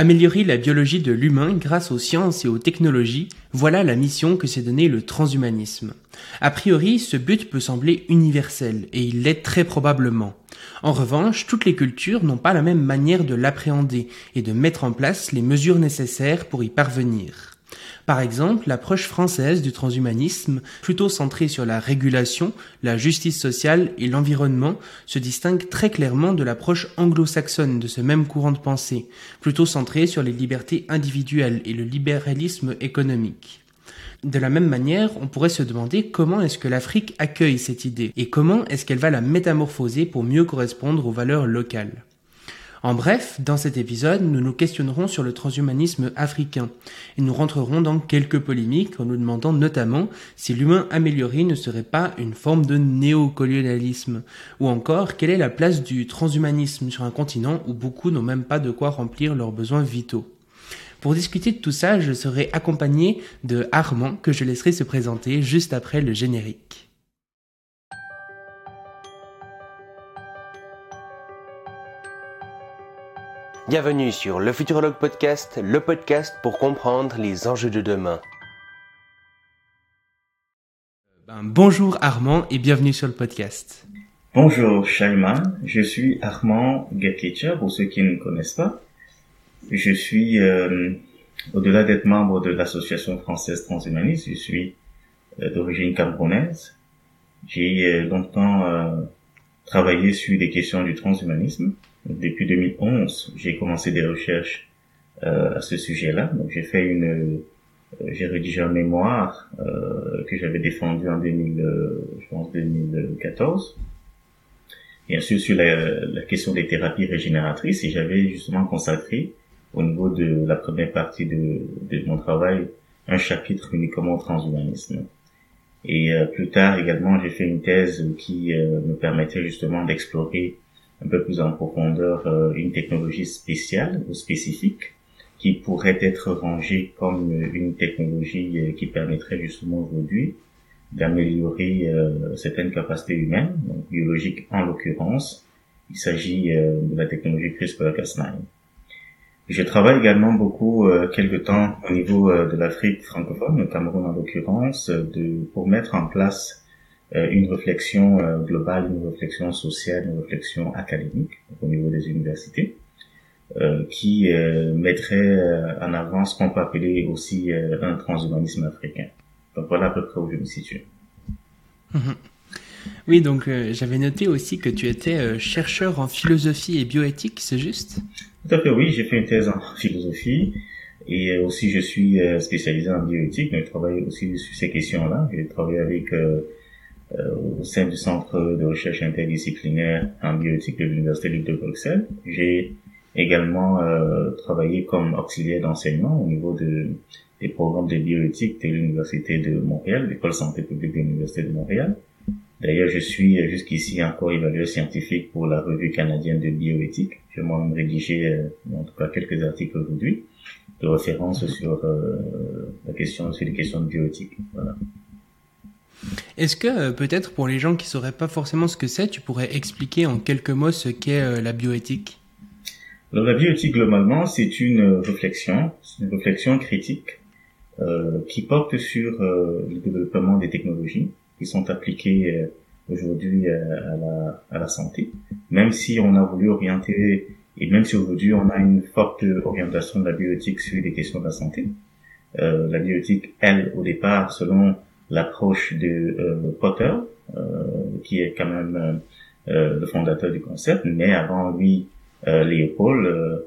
Améliorer la biologie de l'humain grâce aux sciences et aux technologies, voilà la mission que s'est donnée le transhumanisme. A priori, ce but peut sembler universel, et il l'est très probablement. En revanche, toutes les cultures n'ont pas la même manière de l'appréhender et de mettre en place les mesures nécessaires pour y parvenir. Par exemple, l'approche française du transhumanisme, plutôt centrée sur la régulation, la justice sociale et l'environnement, se distingue très clairement de l'approche anglo-saxonne de ce même courant de pensée, plutôt centrée sur les libertés individuelles et le libéralisme économique. De la même manière, on pourrait se demander comment est-ce que l'Afrique accueille cette idée et comment est-ce qu'elle va la métamorphoser pour mieux correspondre aux valeurs locales. En bref, dans cet épisode, nous nous questionnerons sur le transhumanisme africain et nous rentrerons dans quelques polémiques en nous demandant notamment si l'humain amélioré ne serait pas une forme de néocolonialisme ou encore quelle est la place du transhumanisme sur un continent où beaucoup n'ont même pas de quoi remplir leurs besoins vitaux? Pour discuter de tout ça, je serai accompagné de Armand que je laisserai se présenter juste après le générique. Bienvenue sur le Futurologue Podcast, le podcast pour comprendre les enjeux de demain. Ben, bonjour Armand et bienvenue sur le podcast. Bonjour Shalman, je suis Armand Gatlicher pour ceux qui ne me connaissent pas. Je suis, euh, au-delà d'être membre de l'association française transhumaniste, je suis euh, d'origine camerounaise. J'ai euh, longtemps travaillé sur des questions du transhumanisme depuis 2011, j'ai commencé des recherches euh, à ce sujet-là. Donc j'ai fait une, euh, j'ai rédigé un mémoire euh, que j'avais défendu en 2000, je pense 2014. Bien sûr sur la, la, question des thérapies régénératrices et j'avais justement consacré au niveau de la première partie de, de mon travail un chapitre uniquement au transhumanisme. Et plus tard également, j'ai fait une thèse qui me permettait justement d'explorer un peu plus en profondeur euh, une technologie spéciale ou spécifique qui pourrait être rangée comme une technologie euh, qui permettrait justement aujourd'hui d'améliorer euh, certaines capacités humaines, donc biologiques en l'occurrence. Il s'agit de la technologie CRISPR-Cas9. Je travaille également beaucoup quelque temps au niveau de l'Afrique francophone, le Cameroun en l'occurrence, pour mettre en place euh, une réflexion euh, globale, une réflexion sociale, une réflexion académique au niveau des universités, euh, qui mettrait en avant ce qu'on peut appeler aussi un transhumanisme africain. Donc voilà à peu près où je me situe. Mhm. Oui, donc j'avais noté aussi que tu étais chercheur en philosophie et bioéthique, c'est juste? Tout à fait, oui, j'ai fait une thèse en philosophie et aussi je suis spécialisé en bioéthique, mais je travaille aussi sur ces questions-là. J'ai travaillé avec euh, au sein du Centre de recherche interdisciplinaire en bioéthique de l'Université de Bruxelles. J'ai également euh, travaillé comme auxiliaire d'enseignement au niveau de, des programmes de bioéthique de l'Université de Montréal, l'école santé publique de l'Université de Montréal. D'ailleurs, je suis jusqu'ici encore évalueur scientifique pour la revue canadienne de bioéthique. J'ai moi-même rédigé, euh, en tout cas, quelques articles aujourd'hui de référence sur la question, sur les questions de bioéthique. Voilà. Est-ce que euh, peut-être pour les gens qui sauraient pas forcément ce que c'est, tu pourrais expliquer en quelques mots ce qu'est euh, la bioéthique? Alors la bioéthique globalement, c'est une réflexion, une réflexion critique euh, qui porte sur euh, le développement des technologies qui sont appliquées aujourd'hui à, la, à la santé. Même si on a voulu orienter et même si aujourd'hui on a une forte orientation de la bioéthique sur les questions de la santé, la bioéthique, elle, au départ, selon l'approche de euh, Potter, euh, qui est quand même euh, le fondateur du concept, mais avant lui, Léopold,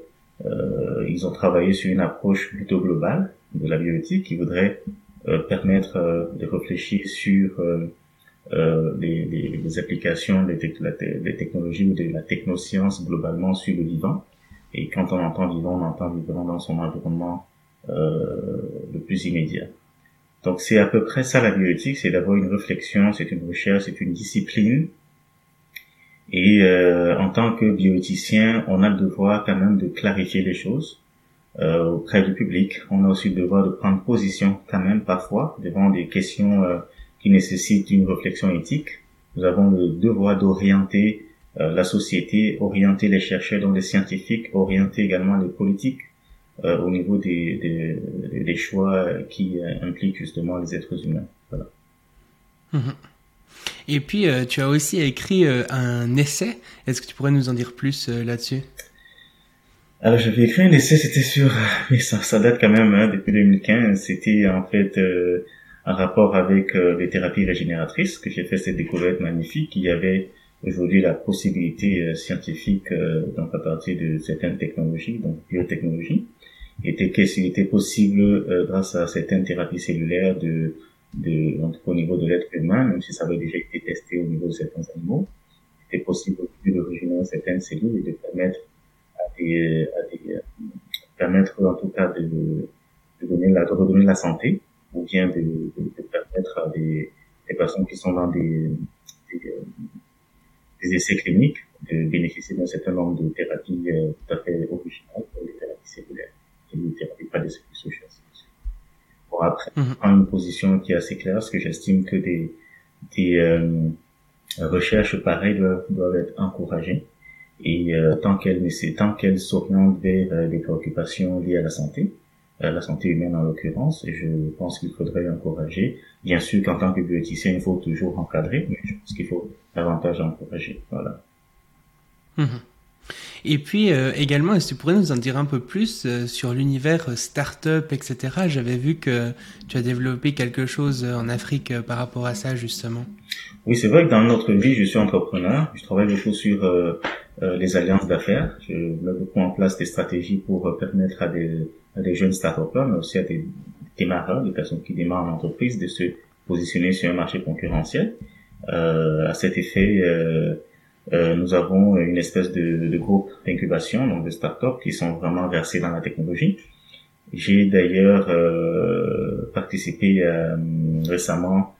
ils ont travaillé sur une approche plutôt globale de la bioéthique qui voudrait permettre de réfléchir sur euh, les, les, les, applications des, technologies ou de la technoscience globalement sur le vivant. Et quand on entend vivant, on entend vivant dans son environnement euh, le plus immédiat. Donc c'est à peu près ça la bioéthique, c'est d'avoir une réflexion, c'est une recherche, c'est une discipline. Et euh, en tant que bioéthicien, on a le devoir quand même de clarifier les choses euh, auprès du public. On a aussi le devoir de prendre position quand même parfois devant des questions euh, qui nécessitent une réflexion éthique. Nous avons le devoir d'orienter la société, orienter les chercheurs, donc les scientifiques, orienter également les politiques au niveau des, des, des, choix qui impliquent justement les êtres humains. Voilà. Mhm. Et puis, tu as aussi écrit un essai. Est-ce que tu pourrais nous en dire plus là-dessus? Alors j'avais écrit un essai, c'était sur, mais ça, ça date quand même hein, depuis 2015. C'était en fait euh, un rapport avec euh, les thérapies régénératrices que j'ai fait cette découverte magnifique. Il y avait aujourd'hui la possibilité euh, scientifique, donc à partir de certaines technologies, donc biotechnologie, était qu'est-ce était possible grâce à certaines thérapies cellulaires de, de donc, au niveau de l'être humain, même si ça avait déjà été testé au niveau de certains animaux, c'était possible de régénérer certaines cellules et de permettre et à des, permettre en tout cas de, de donner la, de redonner la santé ou bien de, de, permettre à des, des, personnes qui sont dans des, des, essais cliniques de bénéficier d'un certain nombre de thérapies euh, tout à fait originales, les thérapies cellulaires et les thérapies pas des sociales. Pour après prendre une position qui est assez claire, parce que j'estime que des, des euh, recherches pareilles doivent, doivent être encouragées et euh, tant qu'elle tant qu'elle s'oriente vers euh, des préoccupations liées à la santé, à la santé humaine en l'occurrence, je pense qu'il faudrait encourager. Bien sûr qu'en tant que bioéthicien, il faut toujours encadrer, mais je pense qu'il faut davantage encourager. Voilà. Mhm. Et puis euh, également, est-ce que tu pourrais nous en dire un peu plus sur l'univers start-up, etc. J'avais vu que tu as développé quelque chose en Afrique par rapport à ça, justement. Oui, c'est vrai que dans notre vie, je suis entrepreneur. Je travaille beaucoup sur euh, les alliances d'affaires. Je mets beaucoup en place des stratégies pour euh, permettre à des, à des jeunes start mais aussi à des démarreurs, des personnes qui démarrent en entreprise, de se positionner sur un marché concurrentiel. Euh, à cet effet, euh, euh, nous avons une espèce de, de groupe d'incubation, donc de start-up, qui sont vraiment versés dans la technologie. J'ai d'ailleurs participé récemment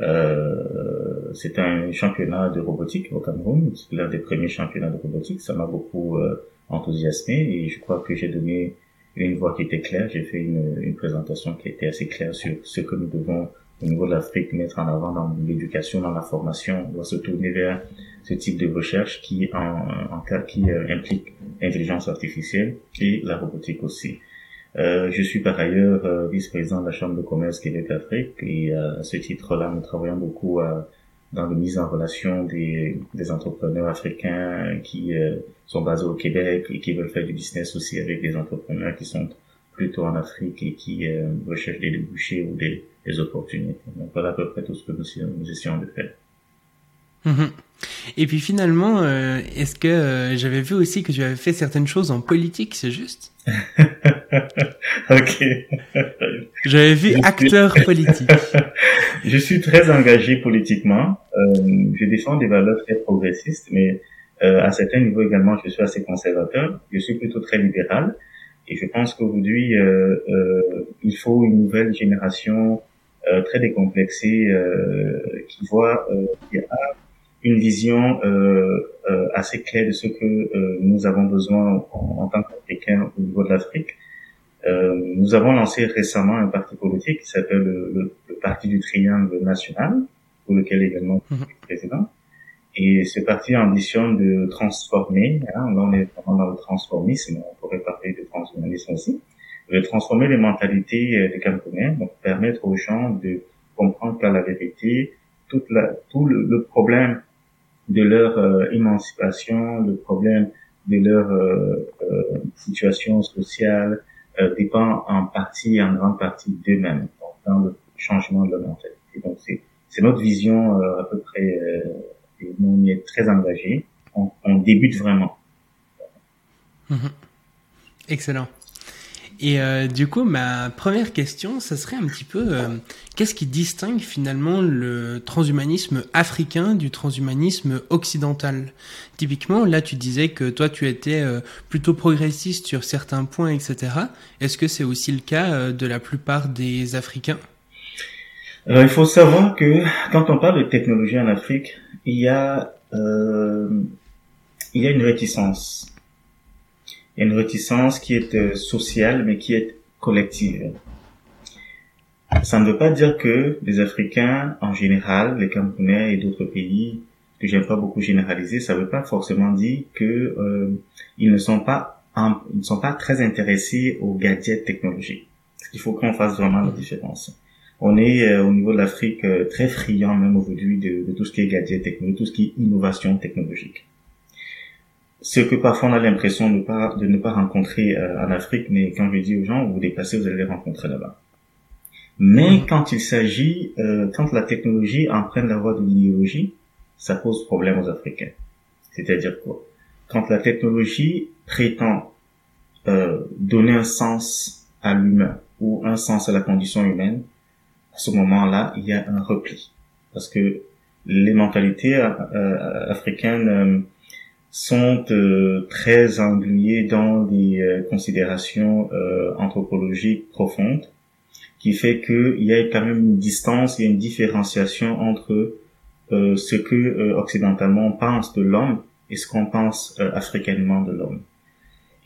euh, c'est un championnat de robotique au Cameroun. C'est l'un des premiers championnats de robotique. Ça m'a beaucoup euh, enthousiasmé et je crois que j'ai donné une voix qui était claire. J'ai fait une, une, présentation qui était assez claire sur ce que nous devons au niveau de l'Afrique mettre en avant dans l'éducation, dans la formation. On doit se tourner vers ce type de recherche qui en, en qui euh, implique l'intelligence artificielle et la robotique aussi. Euh, je suis par ailleurs euh, vice-président de la Chambre de commerce Québec-Afrique et euh, à ce titre-là, nous travaillons beaucoup dans la mise en relation des, des entrepreneurs africains qui sont basés au Québec et qui veulent faire du business aussi avec des entrepreneurs qui sont plutôt en Afrique et qui recherchent des débouchés ou des, des, opportunités. Donc voilà à peu près tout ce que nous, nous essayons de faire. Mhm. Et puis finalement, est-ce que j'avais vu aussi que tu avais fait certaines choses en politique, c'est juste? ok. J'avais vu acteur politique. je suis très engagé politiquement. Euh, je défends des valeurs très progressistes, mais euh, à certains niveaux également, je suis assez conservateur. Je suis plutôt très libéral. Et je pense qu'aujourd'hui, euh, euh il faut une nouvelle génération euh, très décomplexée euh, qui voit qu'il y a une vision euh, euh, assez claire de ce que euh, nous avons besoin en, tant qu'Africains au niveau de l'Afrique. Nous avons lancé récemment un parti politique qui s'appelle le, Parti du Triangle National, pour lequel également je suis mhm. président. Et ce parti ambitionne de transformer, hein, on est vraiment dans le transformisme, on pourrait parler de transhumanisme aussi, de transformer les mentalités des Camerounais, donc permettre aux gens de comprendre qu'à la vérité, toute la, tout le, le problème de leur euh, émancipation, le problème de leur euh, euh, situation sociale dépend en partie, en grande partie d'eux-mêmes, dans le changement de leur mentalité. Donc c'est c'est notre vision à peu près, et nous on y est très engagés. On, on débute vraiment. Mhm. Excellent. Et euh, du coup, ma première question, ça serait un petit peu, euh, qu'est-ce qui distingue finalement le transhumanisme africain du transhumanisme occidental? Typiquement, là, tu disais que toi, tu étais euh, plutôt progressiste sur certains points, etc. Est-ce que c'est aussi le cas de la plupart des Africains? Alors, il faut savoir que quand on parle de technologie en Afrique, il y a, il y a une réticence il y a une réticence qui est euh, sociale, mais qui est collective. Ça ne veut pas dire que les Africains, en général, les Camerounais et d'autres pays, que j'aime pas beaucoup généraliser, ça ne veut pas forcément dire que euh, ils ne sont pas ils ne sont pas très intéressés aux gadgets technologiques. Il faut qu'on fasse vraiment la différence. On est euh, au niveau de l'Afrique euh, très friand même aujourd'hui de, de, tout ce qui est gadget technologique, tout ce qui est innovation technologique. Ce que parfois on a l'impression de, pas, de ne pas rencontrer euh, en Afrique, mais quand je dis aux gens, vous vous déplacez, vous allez les rencontrer là-bas. Mais quand il s'agit, quand la technologie emprunte la voie de l'idéologie, ça pose problème aux Africains. C'est-à-dire quoi? Quand la technologie prétend euh, donner un sens à l'humain ou un sens à la condition humaine, à ce moment-là, il y a un repli. Parce que les mentalités euh, euh, africaines sont très engluées dans des considérations anthropologiques profondes, qui fait qu'il y a quand même une distance, il y a une différenciation entre ce que occidentalement on pense de l'homme et ce qu'on pense africainement de l'homme.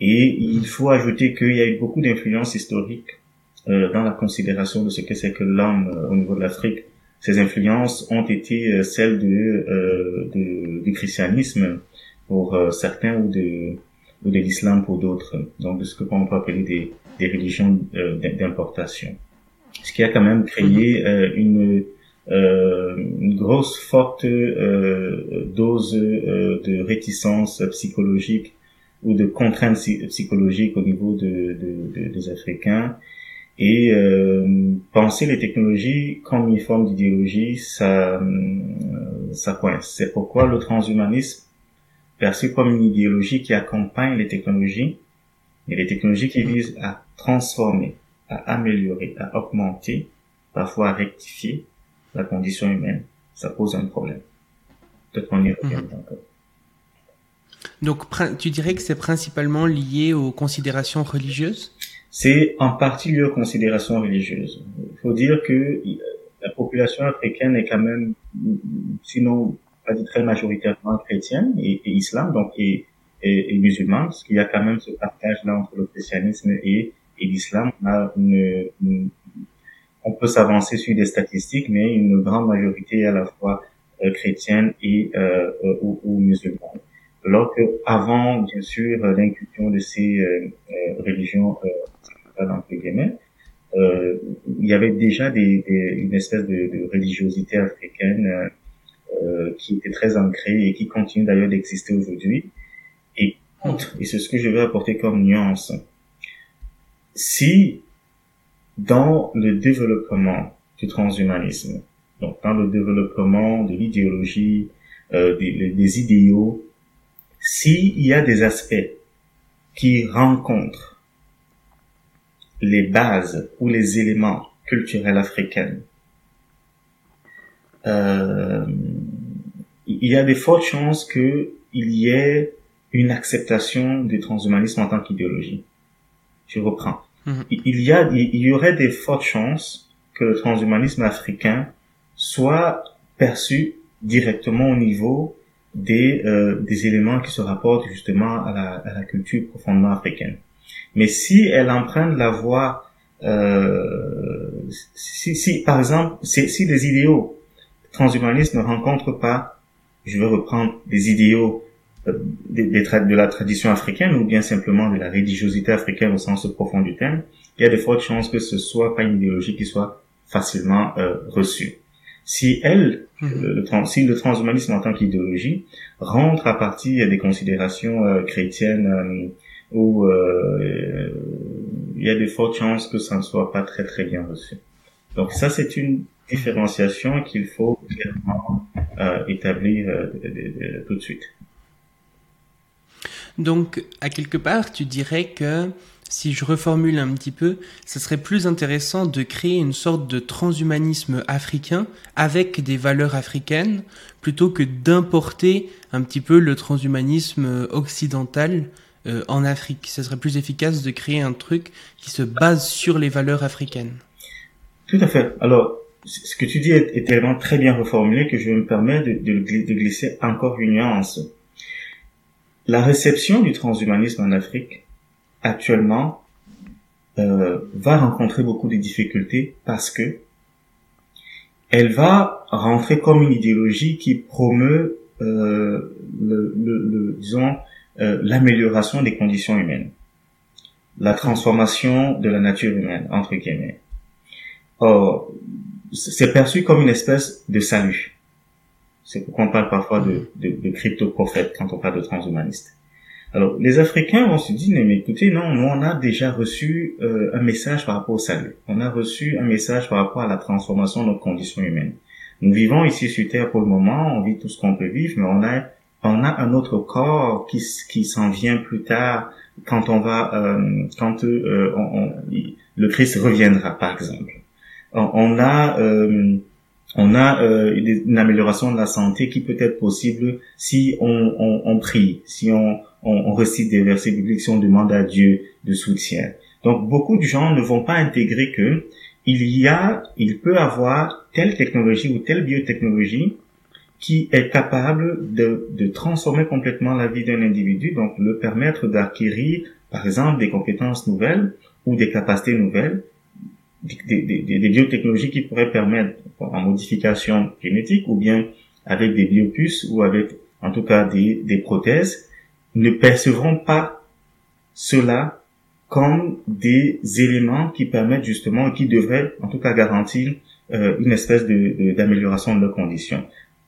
Et il faut ajouter qu'il y a eu beaucoup d'influences historiques euh, dans la considération de ce que c'est que l'homme euh, au niveau de l'Afrique. Ces influences ont été euh, celles de, de, du christianisme pour certains ou de, ou de l'islam pour d'autres. Donc de ce que on peut appeler des, des religions d'importation. Ce qui a quand même créé mhm. une, une grosse forte dose de réticence psychologique ou de contraintes psychologiques au niveau de, de, des Africains. Et euh, penser les technologies comme une forme d'idéologie, ça, euh, ça coince. C'est pourquoi le transhumanisme, perçu comme une idéologie qui accompagne les technologies, et les technologies qui visent à transformer, à améliorer, à augmenter, parfois à rectifier la condition humaine, ça pose un problème. Peut-être qu'on y revient mhm. encore. Donc tu dirais que c'est principalement lié aux considérations religieuses? C'est en partie lié aux considérations religieuses. Il faut dire que la population africaine est quand même, sinon pas dit très majoritairement chrétienne et, et islam, donc et, et, et musulman, parce qu'il y a quand même ce partage-là entre le christianisme et, et l'islam. On, peut s'avancer sur des statistiques, mais une grande majorité est à la fois euh, chrétienne et euh, euh ou, ou musulmane alors que avant bien sûr l'inclusion de ces euh, euh religions euh, entre guillemets il y avait déjà des, une espèce de, de religiosité africaine euh, qui était très ancrée et qui continue d'ailleurs d'exister aujourd'hui. Et et c'est ce que je vais apporter comme nuance si dans le développement du transhumanisme donc dans le développement de l'idéologie euh, des, des idéaux s'il y a des aspects qui rencontrent les bases ou les éléments culturels africains, euh, il y a de fortes chances qu'il y ait une acceptation du transhumanisme en tant qu'idéologie. Je reprends. Mhm. Il y a, il y aurait des fortes chances que le transhumanisme africain soit perçu directement au niveau des, euh, des éléments qui se rapportent justement à la, à la culture profondément africaine. Mais si elle emprunte la voie, euh, si, si, par exemple, si, si les idéaux transhumanistes ne rencontrent pas, je vais reprendre des idéaux euh, de, de, la tradition africaine ou bien simplement de la religiosité africaine au sens profond du terme, il y a de fortes chances que ce soit pas une idéologie qui soit facilement euh, reçue si elle, mhm. le, si le transhumanisme en tant qu'idéologie rentre à partir des considérations euh, chrétiennes euh, où euh, il y a de fortes chances que ça ne soit pas très très bien reçu. Donc ça c'est une différenciation qu'il faut clairement établir tout de suite. Donc à quelque part tu dirais que si je reformule un petit peu, ce serait plus intéressant de créer une sorte de transhumanisme africain avec des valeurs africaines plutôt que d'importer un petit peu le transhumanisme occidental euh, en Afrique. Ce serait plus efficace de créer un truc qui se base sur les valeurs africaines. Tout à fait. Alors, ce que tu dis est, tellement très bien reformulé que je me permets de, glisser encore une nuance. La réception du transhumanisme en Afrique actuellement euh, va rencontrer beaucoup de difficultés parce que elle va rentrer comme une idéologie qui promeut euh, le, le, le, disons euh, l'amélioration des conditions humaines. la transformation de la nature humaine, entre guillemets. Or, c'est perçu comme une espèce de salut. C'est pourquoi on parle parfois de, de, de crypto-prophète quand on parle de transhumaniste. Alors, les Africains vont se dire, mais écoutez, non, nous, on a déjà reçu euh, un message par rapport au salut. On a reçu un message par rapport à la transformation de nos conditions humaines. Nous vivons ici sur Terre pour le moment, on vit tout ce qu'on peut vivre, mais on a, on a un autre corps qui, qui s'en vient plus tard, quand on va, euh, quand euh, on, le Christ reviendra, par exemple. On, a, euh, on a euh, une amélioration de la santé qui peut être possible si on, on, on prie, si on, on, récite des versets bibliques, si on demande à Dieu de soutien. Donc beaucoup de gens ne vont pas intégrer que il y a, il peut avoir telle technologie ou telle biotechnologie qui est capable de, de transformer complètement la vie d'un individu, donc le permettre d'acquérir, par exemple, des compétences nouvelles ou des capacités nouvelles, des, des, des, biotechnologies qui pourraient permettre, en modification génétique ou bien avec des biopuces ou avec, en tout cas, des, des prothèses, ne percevront pas cela comme des éléments qui permettent justement, qui devraient en tout cas garantir euh, une espèce de, d'amélioration de leurs conditions.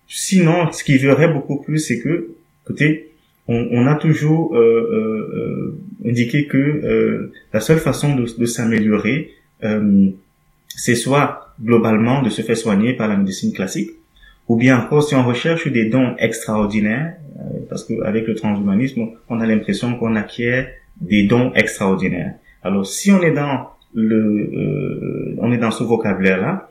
Sinon, ce qui verrait beaucoup plus, c'est que, écoutez, on, on a toujours euh, euh, indiqué que la seule façon de, de s'améliorer, c'est soit globalement de se faire soigner par la médecine classique, ou bien encore si on recherche des dons extraordinaires, parce qu'avec le transhumanisme, on a l'impression qu'on acquiert des dons extraordinaires. Alors si on est dans le, euh, on est dans ce vocabulaire-là,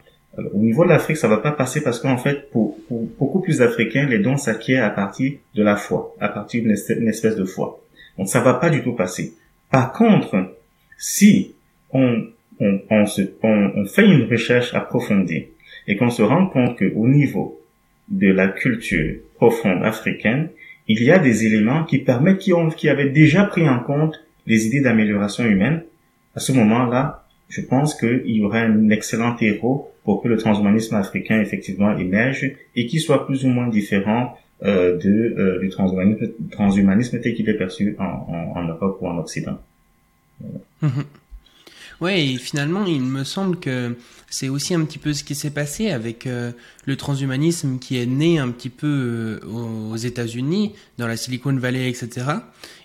au niveau de l'Afrique, ça va pas passer parce qu'en fait, pour, beaucoup plus d'Africains, les dons s'acquièrent à partir de la foi, à partir d'une espèce de foi. Donc ça va pas du tout passer. Par contre, si on, on, on, se, on, on fait une recherche approfondie et qu'on se rend compte qu'au niveau de la culture profonde africaine, il y a des éléments qui permettent, qui, ont, qui avaient déjà pris en compte les idées d'amélioration humaine. À ce moment-là, je pense qu'il y aurait un excellent héros pour que le transhumanisme africain effectivement émerge et qui soit plus ou moins différent euh, de, euh, du transhumanisme, tel qu'il est perçu en, en, en, Europe ou en Occident. Mhm. Ouais, et finalement, il me semble que c'est aussi un petit peu ce qui s'est passé avec euh, le transhumanisme qui est né un petit peu euh, aux États-Unis, dans la Silicon Valley, etc.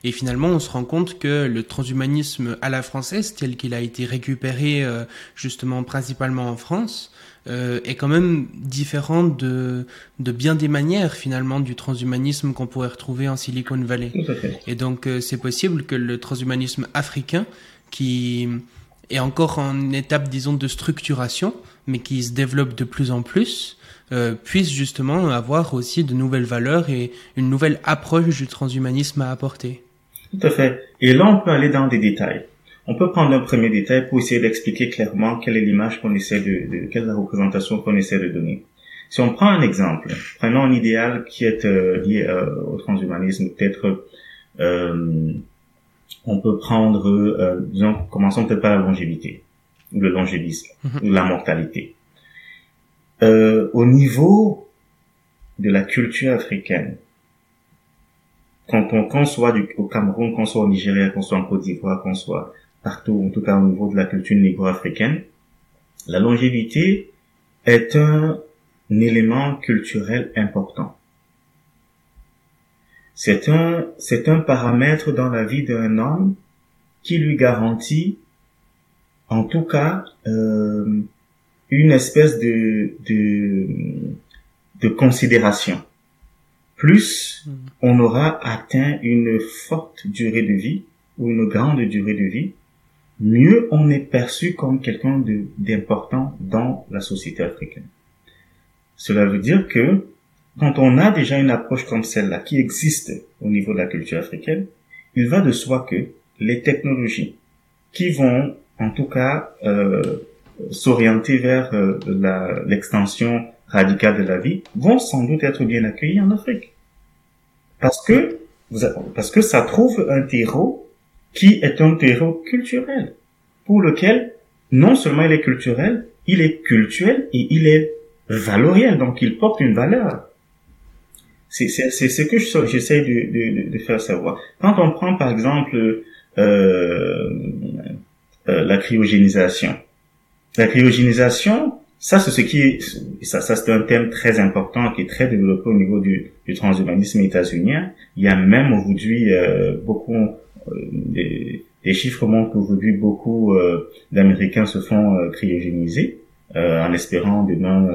Et finalement, on se rend compte que le transhumanisme à la française, tel qu'il a été récupéré euh, justement principalement en France, est quand même différent de, de bien des manières finalement du transhumanisme qu'on pourrait retrouver en Silicon Valley. Et donc, c'est possible que le transhumanisme africain, qui est encore en étape, disons, de structuration, mais qui se développe de plus en plus, euh, puisse justement avoir aussi de nouvelles valeurs et une nouvelle approche du transhumanisme à apporter. Tout à fait. Et là, on peut aller dans des détails. On peut prendre un premier détail pour essayer d'expliquer clairement quelle est l'image qu'on essaie de, de, quelle est la représentation qu'on essaie de donner. Si on prend un exemple, prenons un idéal qui est euh, lié euh, au transhumanisme, peut-être euh, on peut prendre, euh, disons, commençons peut-être par la longévité, le longévisme, mhm. la mortalité. Euh, au niveau de la culture africaine, quand on qu'on soit du, au Cameroun, qu'on soit au Nigeria, qu'on soit en Côte d'Ivoire, qu'on soit partout, en tout cas au niveau de la culture négro-africaine, la longévité est un élément culturel important. C'est un, c'est un paramètre dans la vie d'un homme qui lui garantit, en tout cas, euh, une espèce de, de, de considération. Plus mm. on aura atteint une forte durée de vie ou une grande durée de vie, mieux on est perçu comme quelqu'un d'important dans la société africaine. Cela veut dire que quand on a déjà une approche comme celle-là qui existe au niveau de la culture africaine, il va de soi que les technologies qui vont en tout cas euh, s'orienter vers euh, l'extension radicale de la vie vont sans doute être bien accueillies en Afrique. Parce que, parce que ça trouve un terreau qui est un terreau culturel, pour lequel non seulement il est culturel, il est cultuel et il est valoriel, donc il porte une valeur. C'est ce que j'essaie de, de, de, faire savoir. Quand on prend par exemple euh, euh, la cryogénisation. La cryogénisation, ça c'est ce qui est, ça, ça c'est un thème très important qui est très développé au niveau du, du transhumanisme états-unien. Il y a même aujourd'hui euh, beaucoup euh, des, des, chiffres montrent qu'aujourd'hui beaucoup euh, d'Américains se font cryogéniser en espérant demain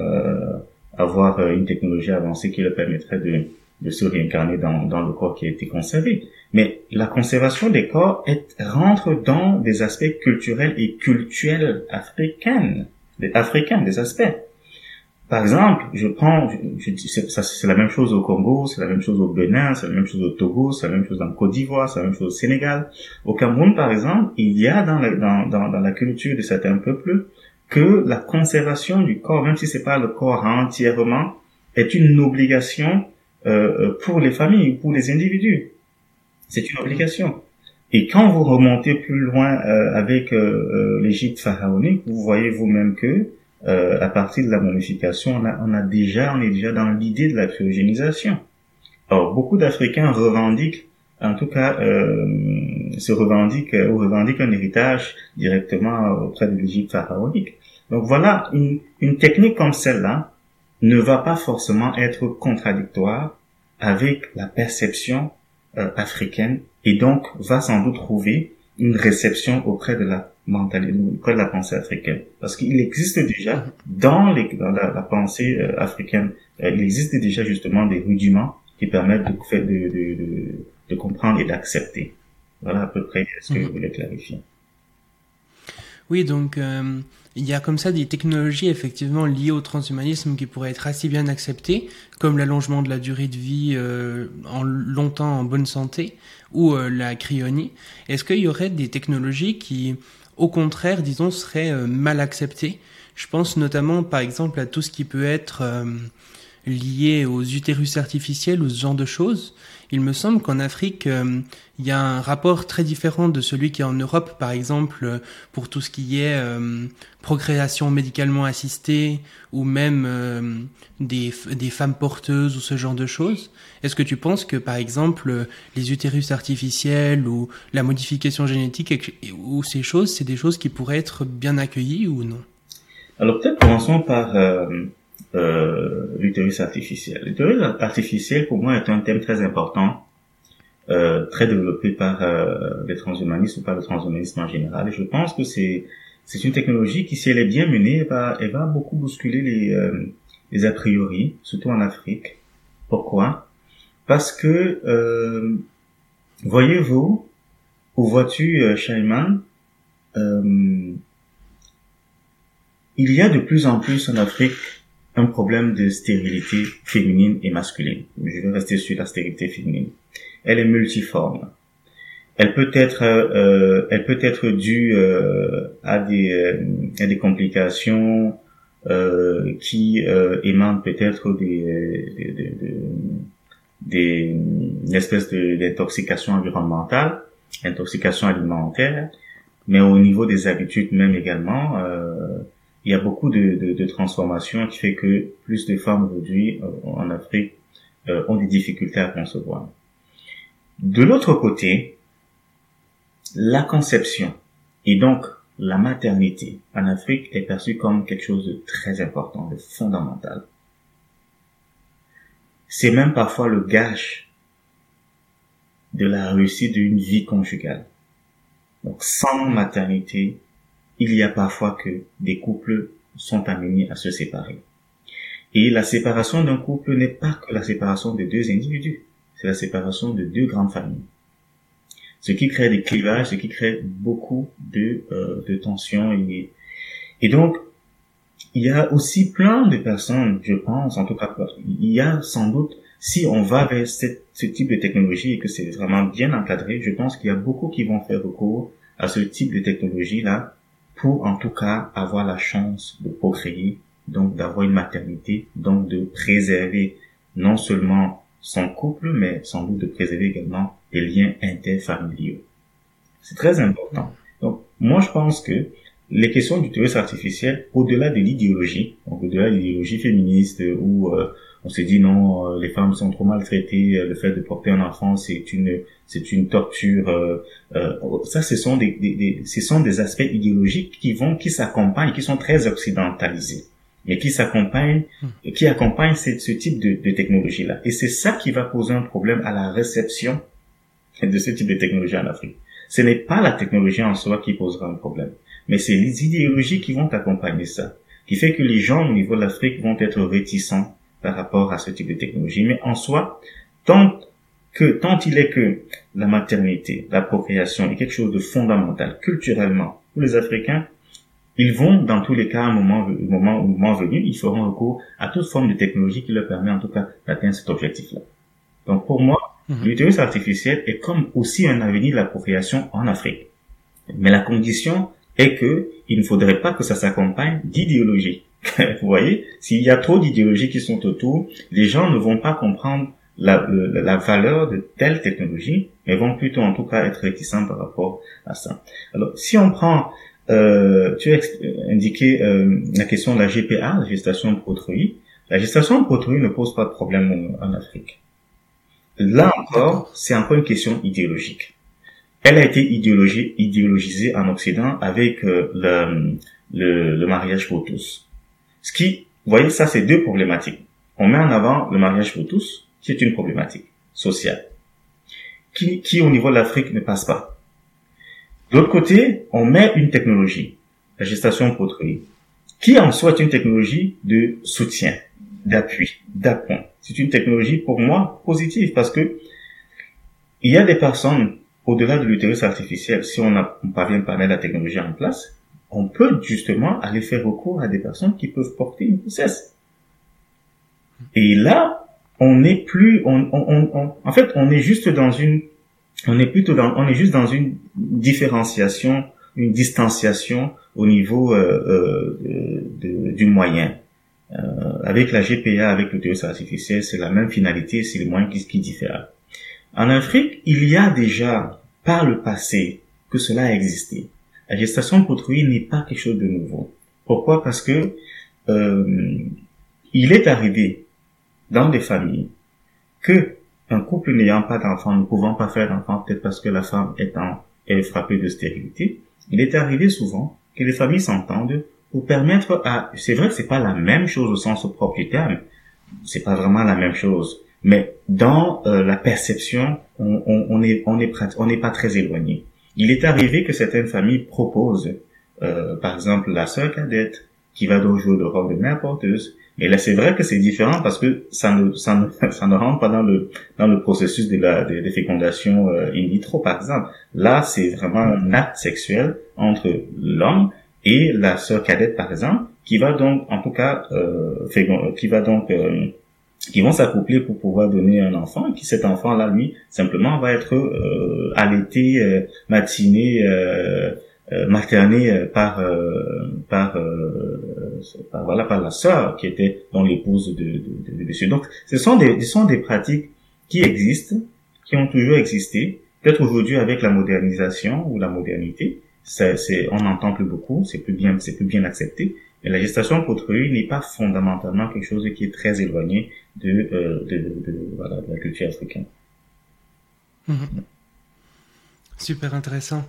avoir une technologie avancée qui leur permettrait de, de se réincarner dans, dans le corps qui a été conservé. Mais la conservation des corps est, rentre dans des aspects culturels et cultuels africains, des africains, des aspects. Par exemple, je prends, je, c'est la même chose au Congo, c'est la même chose au Bénin, c'est la même chose au Togo, c'est la même chose en Côte d'Ivoire, c'est la même chose au Sénégal. Au Cameroun, par exemple, il y a dans la, dans, dans, dans la culture de certains peuples que la conservation du corps, même si c'est pas le corps entièrement, est une obligation euh, pour les familles, pour les individus. C'est une obligation. Et quand vous remontez plus loin euh, avec euh, euh, l'Égypte pharaonique, vous voyez vous-même que à partir de la momification, on a, on déjà, on est déjà dans l'idée de la cryogénisation. Alors beaucoup d'Africains revendiquent, en tout cas, se revendiquent ou revendiquent un héritage directement auprès de l'Égypte pharaonique. Donc voilà, une, une technique comme celle-là ne va pas forcément être contradictoire avec la perception euh, africaine et donc va sans doute trouver une réception auprès de la mentalité, auprès de la pensée africaine. Parce qu'il existe déjà dans, les, dans la, pensée euh, africaine, euh, il existe déjà justement des rudiments qui permettent de, de, de, de comprendre et d'accepter. Voilà à peu près ce que mhm. je voulais clarifier. Oui, donc il y a comme ça des technologies effectivement liées au transhumanisme qui pourraient être assez bien acceptées, comme l'allongement de la durée de vie euh, en longtemps en bonne santé ou euh, la cryonie. Est-ce qu'il y aurait des technologies qui, au contraire, disons, seraient euh, mal acceptées? Je pense notamment, par exemple, à tout ce qui peut être lié aux utérus artificiels ou ce genre de choses. Il me semble qu'en Afrique, euh, il y a un rapport très différent de celui qui est en Europe, par exemple, euh, pour tout ce qui est euh, procréation médicalement assistée ou même des, des femmes porteuses ou ce genre de choses. Est-ce que tu penses que, par exemple, les utérus artificiels ou la modification génétique ou ces choses, c'est des choses qui pourraient être bien accueillies ou non? Alors peut-être commençons par euh, l'utérus artificiel. L'utérus artificiel, pour moi, est un thème très important, euh, très développé par euh, les transhumanistes ou par le transhumanisme en général. Et je pense que c'est c'est une technologie qui, si elle est bien menée, va, elle va beaucoup bousculer les, euh, les a priori, surtout en Afrique. Pourquoi? Parce que, euh, voyez-vous, où vois-tu, euh, euh, il y a de plus en plus en Afrique un problème de stérilité féminine et masculine. Je vais rester sur la stérilité féminine. Elle est multiforme. Elle peut être, euh, elle peut être due euh, à des, euh, à des complications euh, qui euh, émanent peut-être des, des, des, des, espèces d'intoxication environnementale, intoxication alimentaire, mais au niveau des habitudes même également. Euh, il y a beaucoup de, de, de transformations qui fait que plus de femmes aujourd'hui euh, en Afrique euh, ont des difficultés à concevoir. De l'autre côté, la conception et donc la maternité en Afrique est perçue comme quelque chose de très important, de fondamental. C'est même parfois le gage de la réussite d'une vie conjugale. Donc sans maternité, il y a parfois que des couples sont amenés à se séparer. Et la séparation d'un couple n'est pas que la séparation de deux individus, c'est la séparation de deux grandes familles. Ce qui crée des clivages, ce qui crée beaucoup de, euh, de tensions. Et, donc, il y a aussi plein de personnes, je pense, en tout cas, il y a sans doute, si on va vers ce type de technologie et que c'est vraiment bien encadré, je pense qu'il y a beaucoup qui vont faire recours à ce type de technologie-là pour en tout cas avoir la chance de procréer, donc d'avoir une maternité, donc de préserver non seulement son couple, mais sans doute de préserver également les liens interfamiliaux. C'est très important. Donc, moi, je pense que les questions du terrorisme artificiel, au-delà de l'idéologie, donc au-delà de l'idéologie féministe ou, euh, on se dit non, euh, les femmes sont trop maltraitées, le fait de porter un enfant c'est une c'est une torture. ça, ce sont des, des, ce sont des aspects idéologiques qui vont qui s'accompagnent, qui sont très occidentalisés mais qui s'accompagnent, hmm. qui accompagnent ce, ce type de, de technologie là. Et c'est ça qui va poser un problème à la réception de ce type de technologie en Afrique. Ce n'est pas la technologie en soi qui posera un problème, mais c'est les idéologies qui vont accompagner ça, qui fait que les gens au niveau de l'Afrique vont être réticents par rapport à ce type de technologie. Mais en soi, tant que, tant il est que la maternité, la procréation est quelque chose de fondamental culturellement pour les Africains, ils vont, dans tous les cas, un moment, au moment, au moment venu, ils feront recours à toute forme de technologie qui leur permet, en tout cas, d'atteindre cet objectif-là. Donc, pour moi, Mhm. L'utérus artificiel est comme aussi un avenir de la procréation en Afrique. Mais la condition est que il ne faudrait pas que ça s'accompagne d'idéologie. Vous voyez, s'il y a trop d'idéologies qui sont autour, les gens ne vont pas comprendre la, la, valeur de telle technologie, mais vont plutôt en tout cas être réticents par rapport à ça. Alors, si on prend, euh, tu as indiqué euh, la question de la GPA, la gestation pro La gestation pro ne pose pas de problème en Afrique. Là encore, c'est encore une question idéologique. Elle a été idéologisée en Occident avec euh, le, le, le, mariage pour tous. Ce qui, vous voyez, ça c'est deux problématiques. On met en avant le mariage pour tous, qui est une problématique sociale, qui, qui au niveau de l'Afrique ne passe pas. De l'autre côté, on met une technologie, la gestation pour qui en soit une technologie de soutien, d'appui, d'appoint. C'est une technologie pour moi positive parce que il y a des personnes au-delà de l'utérus artificiel, si on parvient pas à mettre la technologie en place, on peut justement aller faire recours à des personnes qui peuvent porter une grossesse. Et là, on n'est plus, on, on, en fait, on est juste dans une, on est plutôt dans, on est juste dans une différenciation, une distanciation au niveau euh, euh, du moyen. Euh, avec la GPA, avec l'utérus artificiel, c'est la même finalité, c'est le moyen qui, qui diffère. En Afrique, il y a déjà, par le passé, que cela a existé. La gestation pour n'est pas quelque chose de nouveau. Pourquoi? Parce que euh, il est arrivé dans des familles que un couple n'ayant pas d'enfant, ne pouvant pas faire d'enfant, peut-être parce que la femme étant est frappée de stérilité, il est arrivé souvent que les familles s'entendent pour permettre à, c'est vrai que c'est pas la même chose au sens propre du terme, c'est pas vraiment la même chose, mais dans euh, la perception, on, on, on est on est on n'est pas très éloigné. Il est arrivé que certaines familles proposent, euh, par exemple, la sœur cadette qui va donc jouer le rôle de mère porteuse. Mais là, c'est vrai que c'est différent parce que ça ne, ça ne, ça ne rentre pas dans le, dans le processus de la, de, de fécondation euh, in vitro, par exemple. Là, c'est vraiment un acte sexuel entre l'homme et la sœur cadette par exemple qui va donc en tout cas euh, qui va donc euh, qui vont s'accoupler pour pouvoir donner un enfant. Et qui cet enfant là lui simplement va être euh, allaité euh, matiné euh, euh materné par par, par, voilà par la sœur qui était dans l'épouse de, de, de, monsieur. Donc ce sont des ce sont des pratiques qui existent qui ont toujours existé. Peut-être aujourd'hui avec la modernisation ou la modernité c'est, on n'entend plus beaucoup, c'est plus bien, c'est plus bien accepté. Mais la gestation pour n'est pas fondamentalement quelque chose qui est très éloigné de, euh, de, de, voilà, de la culture africaine. Mhm. Super intéressant.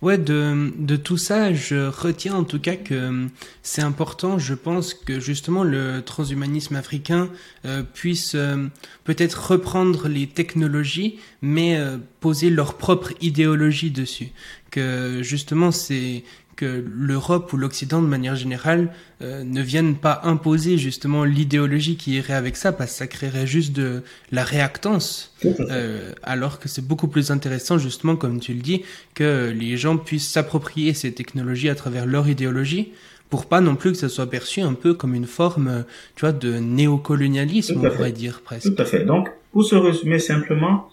Ouais, de, de tout ça, je retiens en tout cas que c'est important, je pense, que justement le transhumanisme africain euh, puisse euh, peut-être reprendre les technologies, mais euh, poser leur propre idéologie dessus. Que justement, c'est que l'Europe ou l'Occident de manière générale euh, ne viennent pas imposer justement l'idéologie qui irait avec ça parce que ça créerait juste de la réactance euh, alors que c'est beaucoup plus intéressant justement comme tu le dis que les gens puissent s'approprier ces technologies à travers leur idéologie pour pas non plus que ça soit perçu un peu comme une forme tu vois de néocolonialisme on pourrait dire presque. Tout à fait. Donc pour se résumer simplement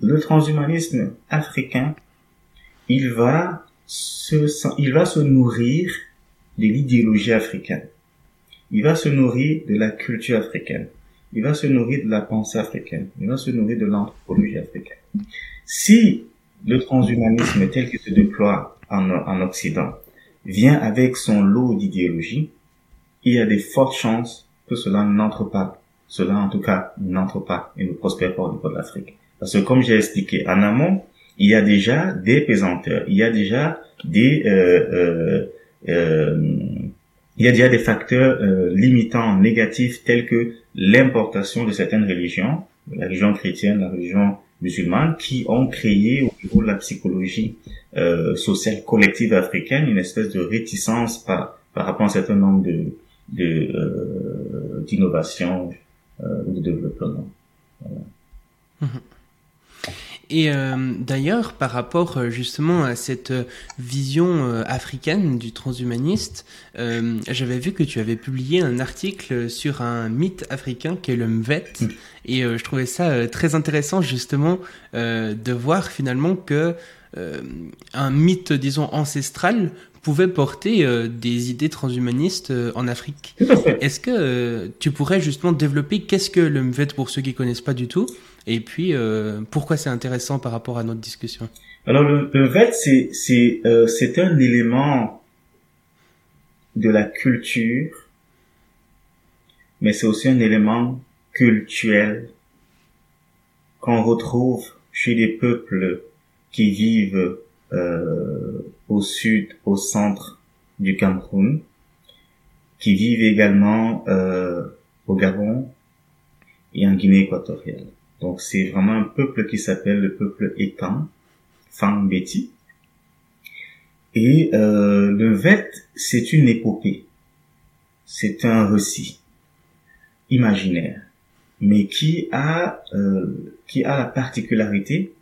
le transhumanisme africain il va il va se nourrir de l'idéologie africaine. Il va se nourrir de la culture africaine. Il va se nourrir de la pensée africaine. Il va se nourrir de l'anthropologie africaine. Si le transhumanisme tel qu'il se déploie en, en Occident vient avec son lot d'idéologie, il y a des fortes chances que cela n'entre pas cela en tout cas n'entre pas et ne prospère pas au niveau de l'Afrique. Parce que comme j'ai expliqué en amont, il y a déjà des pesanteurs, il y a déjà des euh, euh, euh, il y a déjà des facteurs limitants négatifs tels que l'importation de certaines religions, la religion chrétienne, la religion musulmane, qui ont créé au niveau de la psychologie sociale collective africaine une espèce de réticence par, par rapport à un certain nombre de d'innovation ou de développement. Voilà. Et euh, d'ailleurs, par rapport euh, justement à cette euh, vision africaine du transhumaniste, j'avais vu que tu avais publié un article sur un mythe africain qui est le Mvet. Mm. Et je trouvais ça très intéressant justement de voir finalement que un mythe, disons, ancestral pouvait porter des idées transhumanistes en Afrique. Est-ce que tu pourrais justement développer qu'est-ce que le Mvet pour ceux qui connaissent pas du tout et puis, euh, pourquoi c'est intéressant par rapport à notre discussion? Alors, le, le c'est c'est euh, c'est un élément de la culture, mais c'est aussi un élément culturel qu'on retrouve chez les peuples qui vivent euh, au sud, au centre du Cameroun, qui vivent également euh, au Gabon et en Guinée équatoriale. Donc c'est vraiment un peuple qui s'appelle le peuple étant, Fang-Beti. Et euh, le Vet, c'est une épopée. C'est un récit imaginaire, mais qui a euh, qui a la particularité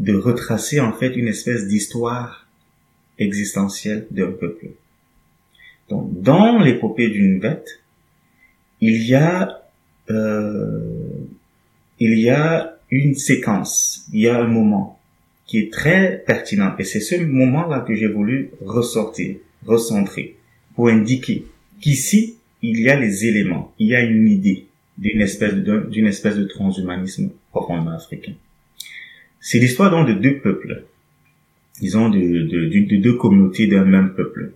de retracer en fait une espèce d'histoire existentielle d'un peuple. Donc dans l'épopée d'une Vet, il y a euh, il y a une séquence, il y a un moment qui est très pertinent. Et c'est ce moment-là que j'ai voulu ressortir, recentrer, pour indiquer qu'ici, il y a les éléments, il y a une idée d'une espèce de, d'une espèce de transhumanisme profondément africain. C'est l'histoire donc de deux peuples, disons de, de, deux communautés d'un même peuple.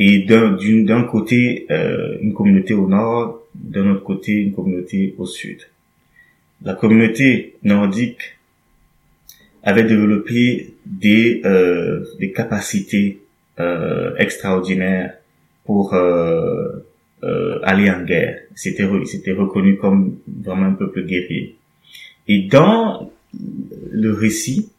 Et d'un, d'un côté, euh, une communauté au nord, d'un autre côté, une communauté au sud la communauté nordique avait développé des, euh, des capacités euh, extraordinaires pour euh, euh aller en guerre. C'était c'était reconnu comme vraiment un peuple guerrier. Et dans le récit,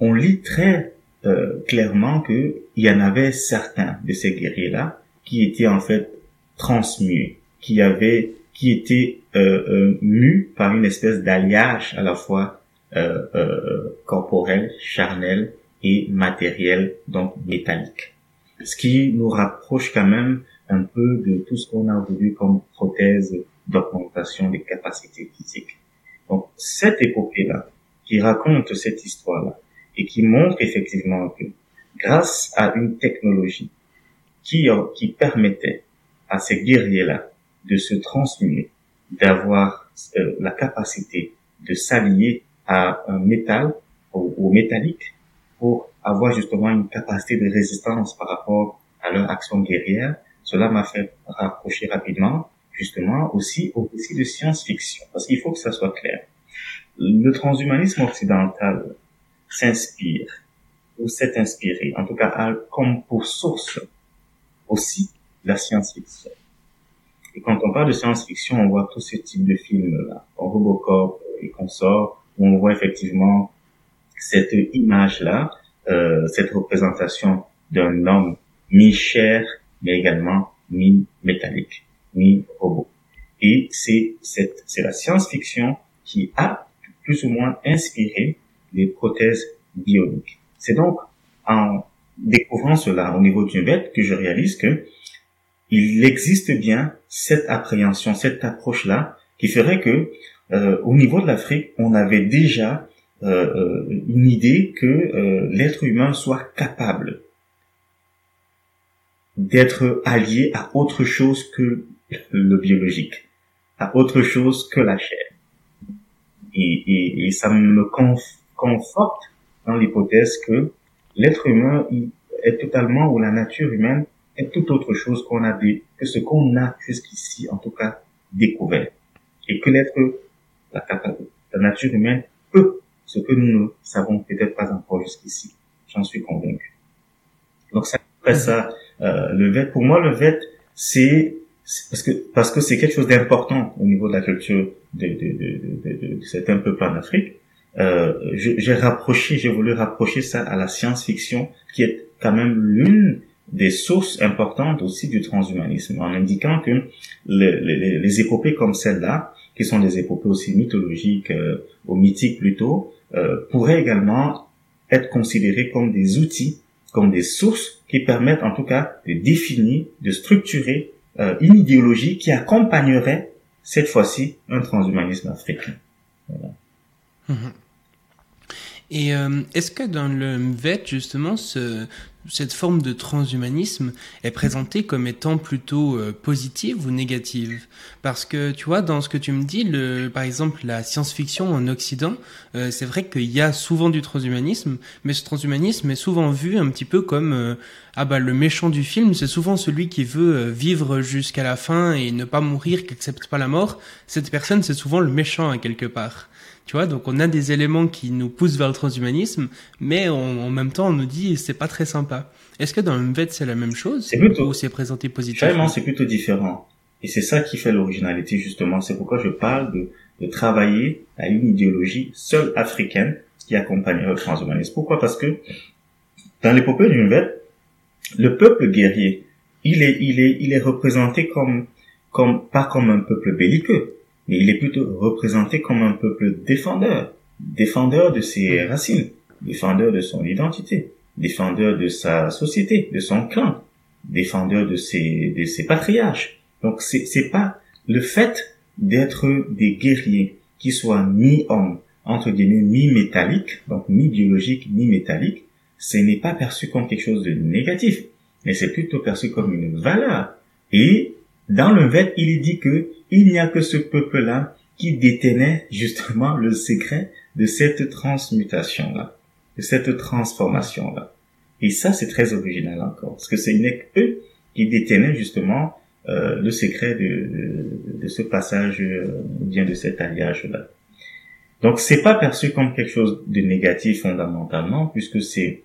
on lit très euh, clairement que il y en avait certains de ces guerriers-là qui étaient en fait transmués, qui avaient qui était euh, euh, par une espèce d'alliage à la fois euh, euh, corporel, charnel et matériel, donc métallique. Ce qui nous rapproche quand même un peu de tout ce qu'on a aujourd'hui comme prothèse d'augmentation des capacités physiques. Donc cette épopée-là, qui raconte cette histoire-là, et qui montre effectivement que grâce à une technologie qui, qui permettait à ces guerriers-là de se transmuer, d'avoir euh, la capacité de s'allier à un métal, au, au, métallique, pour avoir justement une capacité de résistance par rapport à leur action guerrière. Cela m'a fait rapprocher rapidement, justement, aussi au récit de science-fiction, parce qu'il faut que ça soit clair. Le transhumanisme occidental s'inspire, ou s'est inspiré, en tout cas, comme pour source aussi la science-fiction. Et quand on parle de science-fiction, on voit tout ce type de films-là, Robocop et consorts, où on voit effectivement cette image-là, euh, cette représentation d'un homme mi-chair, mais également mi-métallique, mi-robot. Et c'est cette, c'est la science-fiction qui a plus ou moins inspiré les prothèses bioniques. C'est donc en découvrant cela au niveau du bête que je réalise que il existe bien cette appréhension, cette approche-là, qui ferait que euh, au niveau de l'Afrique, on avait déjà euh, euh, une idée que l'être humain soit capable d'être allié à autre chose que le biologique, à autre chose que la chair. Et, et ça me conforte dans l'hypothèse que l'être humain est totalement, ou la nature humaine est tout autre chose qu'on a dit, que ce qu'on a jusqu'ici, en tout cas découvert et que l'être, la, nature humaine peut ce que nous ne savons peut-être pas encore jusqu'ici. J'en suis convaincu. Donc c'est après ça, euh, le VET, pour moi, le VET, c'est parce que parce que c'est quelque chose d'important au niveau de la culture de, de, de, de, de certains peuples en Afrique. Euh, j'ai rapproché, j'ai voulu rapprocher ça à la science-fiction, qui est quand même l'une des sources importantes aussi du transhumanisme, en indiquant que les, les, les épopées comme celle-là, qui sont des épopées aussi mythologiques euh, ou mythiques plutôt, euh, pourraient également être considérées comme des outils, comme des sources qui permettent en tout cas de définir, de structurer euh, une idéologie qui accompagnerait cette fois-ci un transhumanisme africain. Voilà. Mhm. Et euh, est-ce que dans le MVET, justement, ce, cette forme de transhumanisme est présentée comme étant plutôt euh, positive ou négative? Parce que, tu vois, dans ce que tu me dis, le, par exemple, la science-fiction en Occident, euh, c'est vrai qu'il y a souvent du transhumanisme, mais ce transhumanisme est souvent vu un petit peu comme... Euh, ah bah le méchant du film, c'est souvent celui qui veut euh, vivre jusqu'à la fin et ne pas mourir, qui accepte pas la mort. Cette personne, c'est souvent le méchant à quelque part. Tu vois, donc on a des éléments qui nous poussent vers le transhumanisme, mais on, en même temps on nous dit c'est pas très sympa. Est-ce que dans le MVET c'est la même chose C'est plutôt. Ou c'est présenté positivement Vraiment, c'est plutôt différent. Et c'est ça qui fait l'originalité justement. C'est pourquoi je parle de, de travailler à une idéologie seule africaine qui accompagnerait le transhumanisme. Pourquoi? Parce que dans l'épopée du MVET, le peuple guerrier, il est, il est, il est représenté comme, comme, pas comme un peuple belliqueux, mais il est plutôt représenté comme un peuple défendeur, défendeur de ses racines, défendeur de son identité, défendeur de sa société, de son clan, défendeur de ses, de ses patriarches. Donc c'est, c'est pas le fait d'être des guerriers qui soient mi-hommes, entre guillemets, mi-métalliques, donc mi-biologiques, mi-métalliques, ce n'est pas perçu comme quelque chose de négatif, mais c'est plutôt perçu comme une valeur. Et dans le VET, il est dit que il n'y a que ce peuple-là qui détenait justement le secret de cette transmutation-là, de cette transformation-là. Et ça, c'est très original encore, parce que c'est eux qui détenaient justement euh, le secret de, de, de ce passage, euh, bien de cet alliage-là. Donc, c'est pas perçu comme quelque chose de négatif fondamentalement, puisque c'est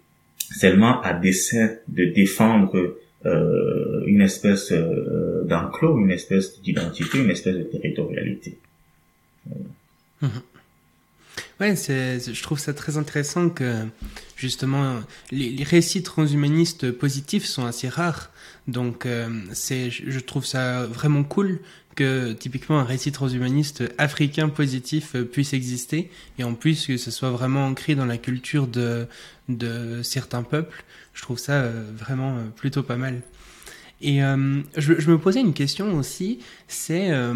seulement à dessein de défendre euh, une espèce euh, d'enclos, une espèce d'identité, une espèce de territorialité. Ouais, je trouve ça très intéressant que justement les, récits transhumanistes positifs sont assez rares. Donc euh, c'est, je trouve ça vraiment cool que typiquement un récit transhumaniste africain positif puisse exister et en plus que ce soit vraiment ancré dans la culture de, de certains peuples. Je trouve ça euh, vraiment euh, plutôt pas mal. Et euh, je, je, me posais une question aussi, c'est euh,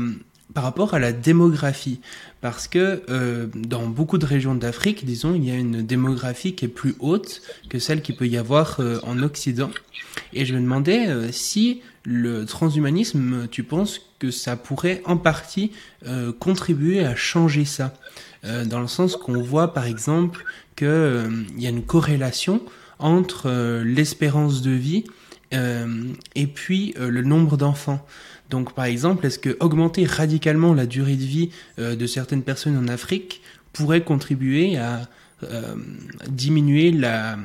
par rapport à la démographie, parce que euh, dans beaucoup de régions d'Afrique, disons, il y a une démographie qui est plus haute que celle qu'il peut y avoir euh, en Occident. Et je me demandais euh, si le transhumanisme, tu penses que ça pourrait en partie euh, contribuer à changer ça, dans le sens qu'on voit par exemple qu'il y a une corrélation entre l'espérance de vie et puis le nombre d'enfants. Donc, par exemple, est-ce que augmenter radicalement la durée de vie euh, de certaines personnes en Afrique pourrait contribuer à euh, diminuer la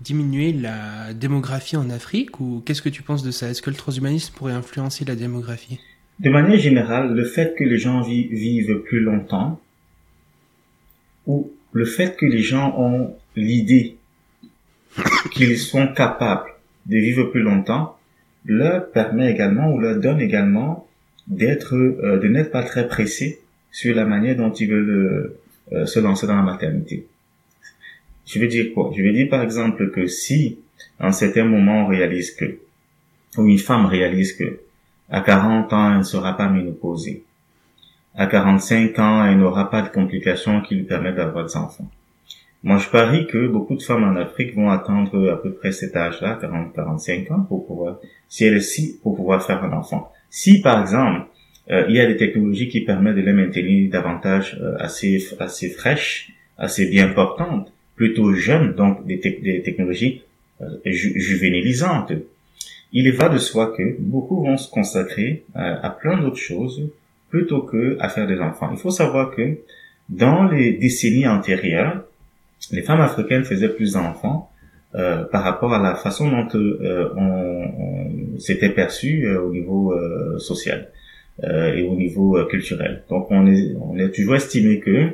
diminuer la démographie en Afrique? Ou qu'est-ce que tu penses de ça? Est-ce que le transhumanisme pourrait influencer la démographie? De manière générale, le fait que les gens vi vivent plus longtemps ou le fait que les gens ont l'idée qu'ils sont capables de vivre plus longtemps leur permet également ou leur donne également d'être, euh, de n'être pas très pressé sur la manière dont ils veulent euh, se lancer dans la maternité. Je veux dire quoi? Je veux dire par exemple que si, à un certain moment, on réalise que, ou une femme réalise que, à 40 ans, elle ne sera pas ménopausée. À 45 ans, elle n'aura pas de complications qui lui permettent d'avoir des enfants. Moi, je parie que beaucoup de femmes en Afrique vont attendre à peu près cet âge-là, 40-45 ans, pour pouvoir, si elles si, pour pouvoir faire un enfant. Si, par exemple, euh, il y a des technologies qui permettent de les maintenir davantage euh, assez, assez fraîches, assez bien portantes, plutôt jeunes, donc des, te des technologies euh, ju juvénilisantes, il va de soi que beaucoup vont se consacrer à plein d'autres choses plutôt que à faire des enfants. Il faut savoir que dans les décennies antérieures, les femmes africaines faisaient plus d'enfants euh, par rapport à la façon dont euh, on, on s'était perçu euh, au niveau euh, social et au niveau culturel. Donc on est, on est toujours estimé que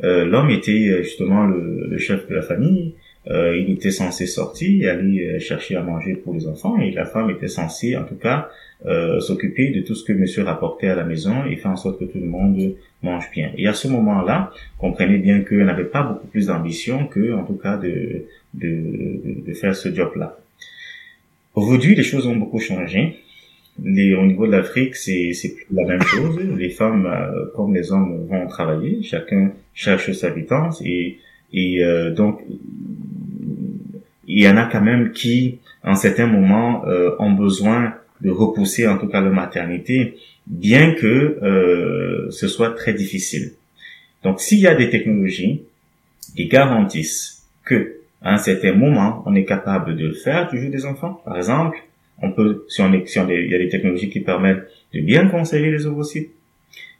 l'homme était justement le, le, chef de la famille, il était censé sortir, aller chercher à manger pour les enfants, et la femme était censée, en tout cas, euh, s'occuper de tout ce que monsieur rapportait à la maison et faire en sorte que tout le monde mange bien. Et à ce moment-là, comprenez bien qu'elle n'avait pas beaucoup plus d'ambition que, en tout cas, de, de, de faire ce job-là. Aujourd'hui, les choses ont beaucoup changé. Les, au niveau de l'Afrique, c'est c'est la même chose. Les femmes, euh, comme les hommes, vont travailler. Chacun cherche sa vitesse et et euh, donc il y en a quand même qui, en certains moments, euh, ont besoin de repousser en tout cas la maternité, bien que euh, ce soit très difficile. Donc s'il y a des technologies qui garantissent que à un certain moment on est capable de le faire, toujours des enfants, par exemple, on peut, si on est, si on il y a des technologies qui permettent de bien conserver les ovocytes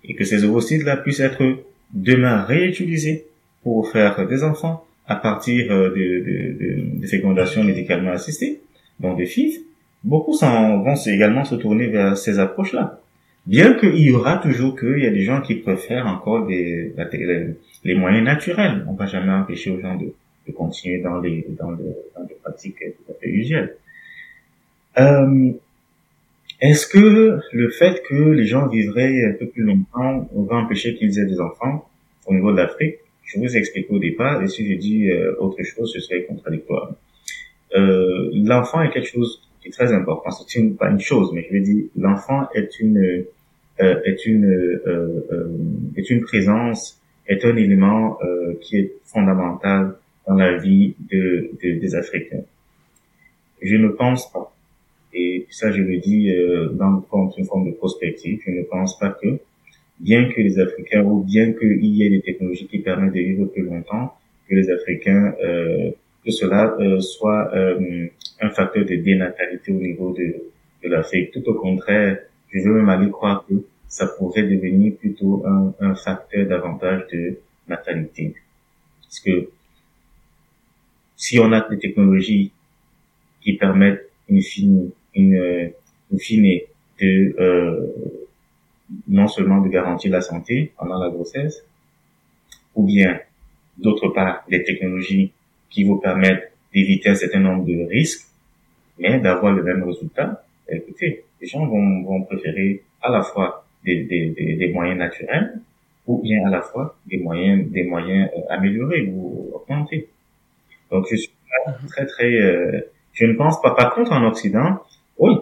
et que ces ovocytes-là puissent être demain réutilisés pour faire des enfants à partir euh, de, de, de, fécondation médicalement assistée, donc des FIV, beaucoup vont également se tourner vers ces approches-là. Bien qu'il y aura toujours qu'il y a des gens qui préfèrent encore des, les, moyens naturels. On va jamais empêcher aux gens de, de continuer dans les, dans, dans des pratiques tout à fait usuelles. Euh, Est-ce que le fait que les gens vivraient un peu plus longtemps va empêcher qu'ils aient des enfants au niveau de l'Afrique? Je vous explique au départ, et si je dis euh, autre chose, ce serait contradictoire. Euh, L'enfant est quelque chose très important. C'est une, pas une chose, mais je veux dire, l'enfant est une euh, est une euh, euh, est une présence, est un élément qui est fondamental dans la vie de, des Africains. Je ne pense pas, et ça je le dis dans une forme de prospective, je ne pense pas que bien que les Africains ou bien qu'il y ait des technologies qui permettent de vivre plus longtemps, que les Africains euh, que cela euh, soit euh, un facteur de dénatalité au niveau de, de l'Afrique. Tout au contraire, je veux même aller croire que ça pourrait devenir plutôt un, un facteur davantage de natalité. Parce que si on a des technologies qui permettent une fine, une, une fine de euh, non seulement de garantir la santé pendant la grossesse, ou bien d'autre part des technologies qui vous permettent d'éviter un certain nombre de risques, mais d'avoir le même résultat, écoutez, les gens vont, vont préférer à la fois des, des, des, moyens naturels ou bien à la fois des moyens, des moyens euh, améliorés ou augmentés. Donc je suis très très, euh, je ne pense pas. Par contre, en Occident, oui,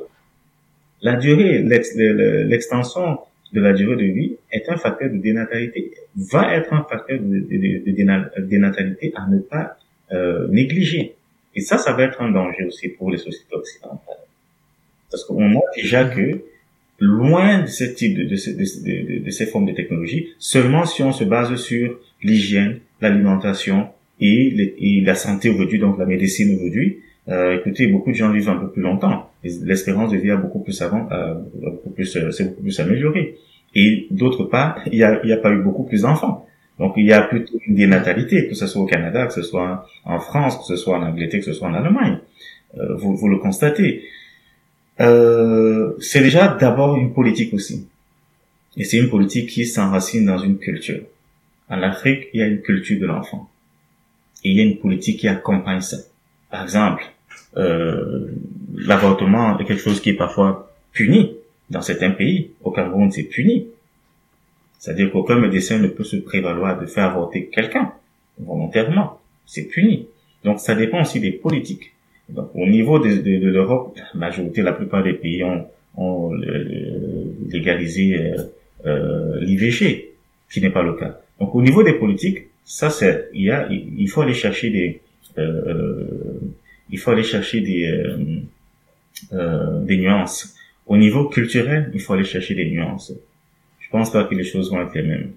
la durée, l'extension de la durée de vie est un facteur de dénatalité, va être un facteur de, dénatalité à ne pas euh, négligé. Et ça, ça va être un danger aussi pour les sociétés occidentales. Parce qu'on voit déjà que loin de ce type de, de, de, ces formes de technologie, seulement si on se base sur l'hygiène, l'alimentation et, et, la santé aujourd'hui, donc la médecine aujourd'hui, euh, écoutez, beaucoup de gens vivent un peu plus longtemps. L'espérance de vie a beaucoup plus avant, euh, beaucoup plus, euh, c'est beaucoup plus amélioré. Et d'autre part, il n'y a, il y a pas eu beaucoup plus d'enfants. Donc il y a plutôt une dénatalité, que ce soit au Canada, que ce soit en France, que ce soit en Angleterre, que ce soit en Allemagne. Euh, vous, vous, le constatez. Euh, c'est déjà d'abord une politique aussi. Et c'est une politique qui s'enracine dans une culture. En Afrique, il y a une culture de l'enfant. Et il y a une politique qui accompagne ça. Par exemple, l'avortement est quelque chose qui est parfois puni dans certains pays. Au Cameroun, c'est puni. C'est-à-dire qu'aucun médecin ne peut se prévaloir de faire avorter quelqu'un volontairement. C'est puni. Donc ça dépend aussi des politiques. Donc au niveau de, l'Europe, la majorité, la plupart des pays ont, ont légalisé euh, euh l'IVG, qui n'est pas le cas. Donc au niveau des politiques, ça c'est, il il faut aller chercher des, euh, euh il faut aller chercher des, euh, euh, des nuances. Au niveau culturel, il faut aller chercher des nuances pense pas que les choses vont être les mêmes.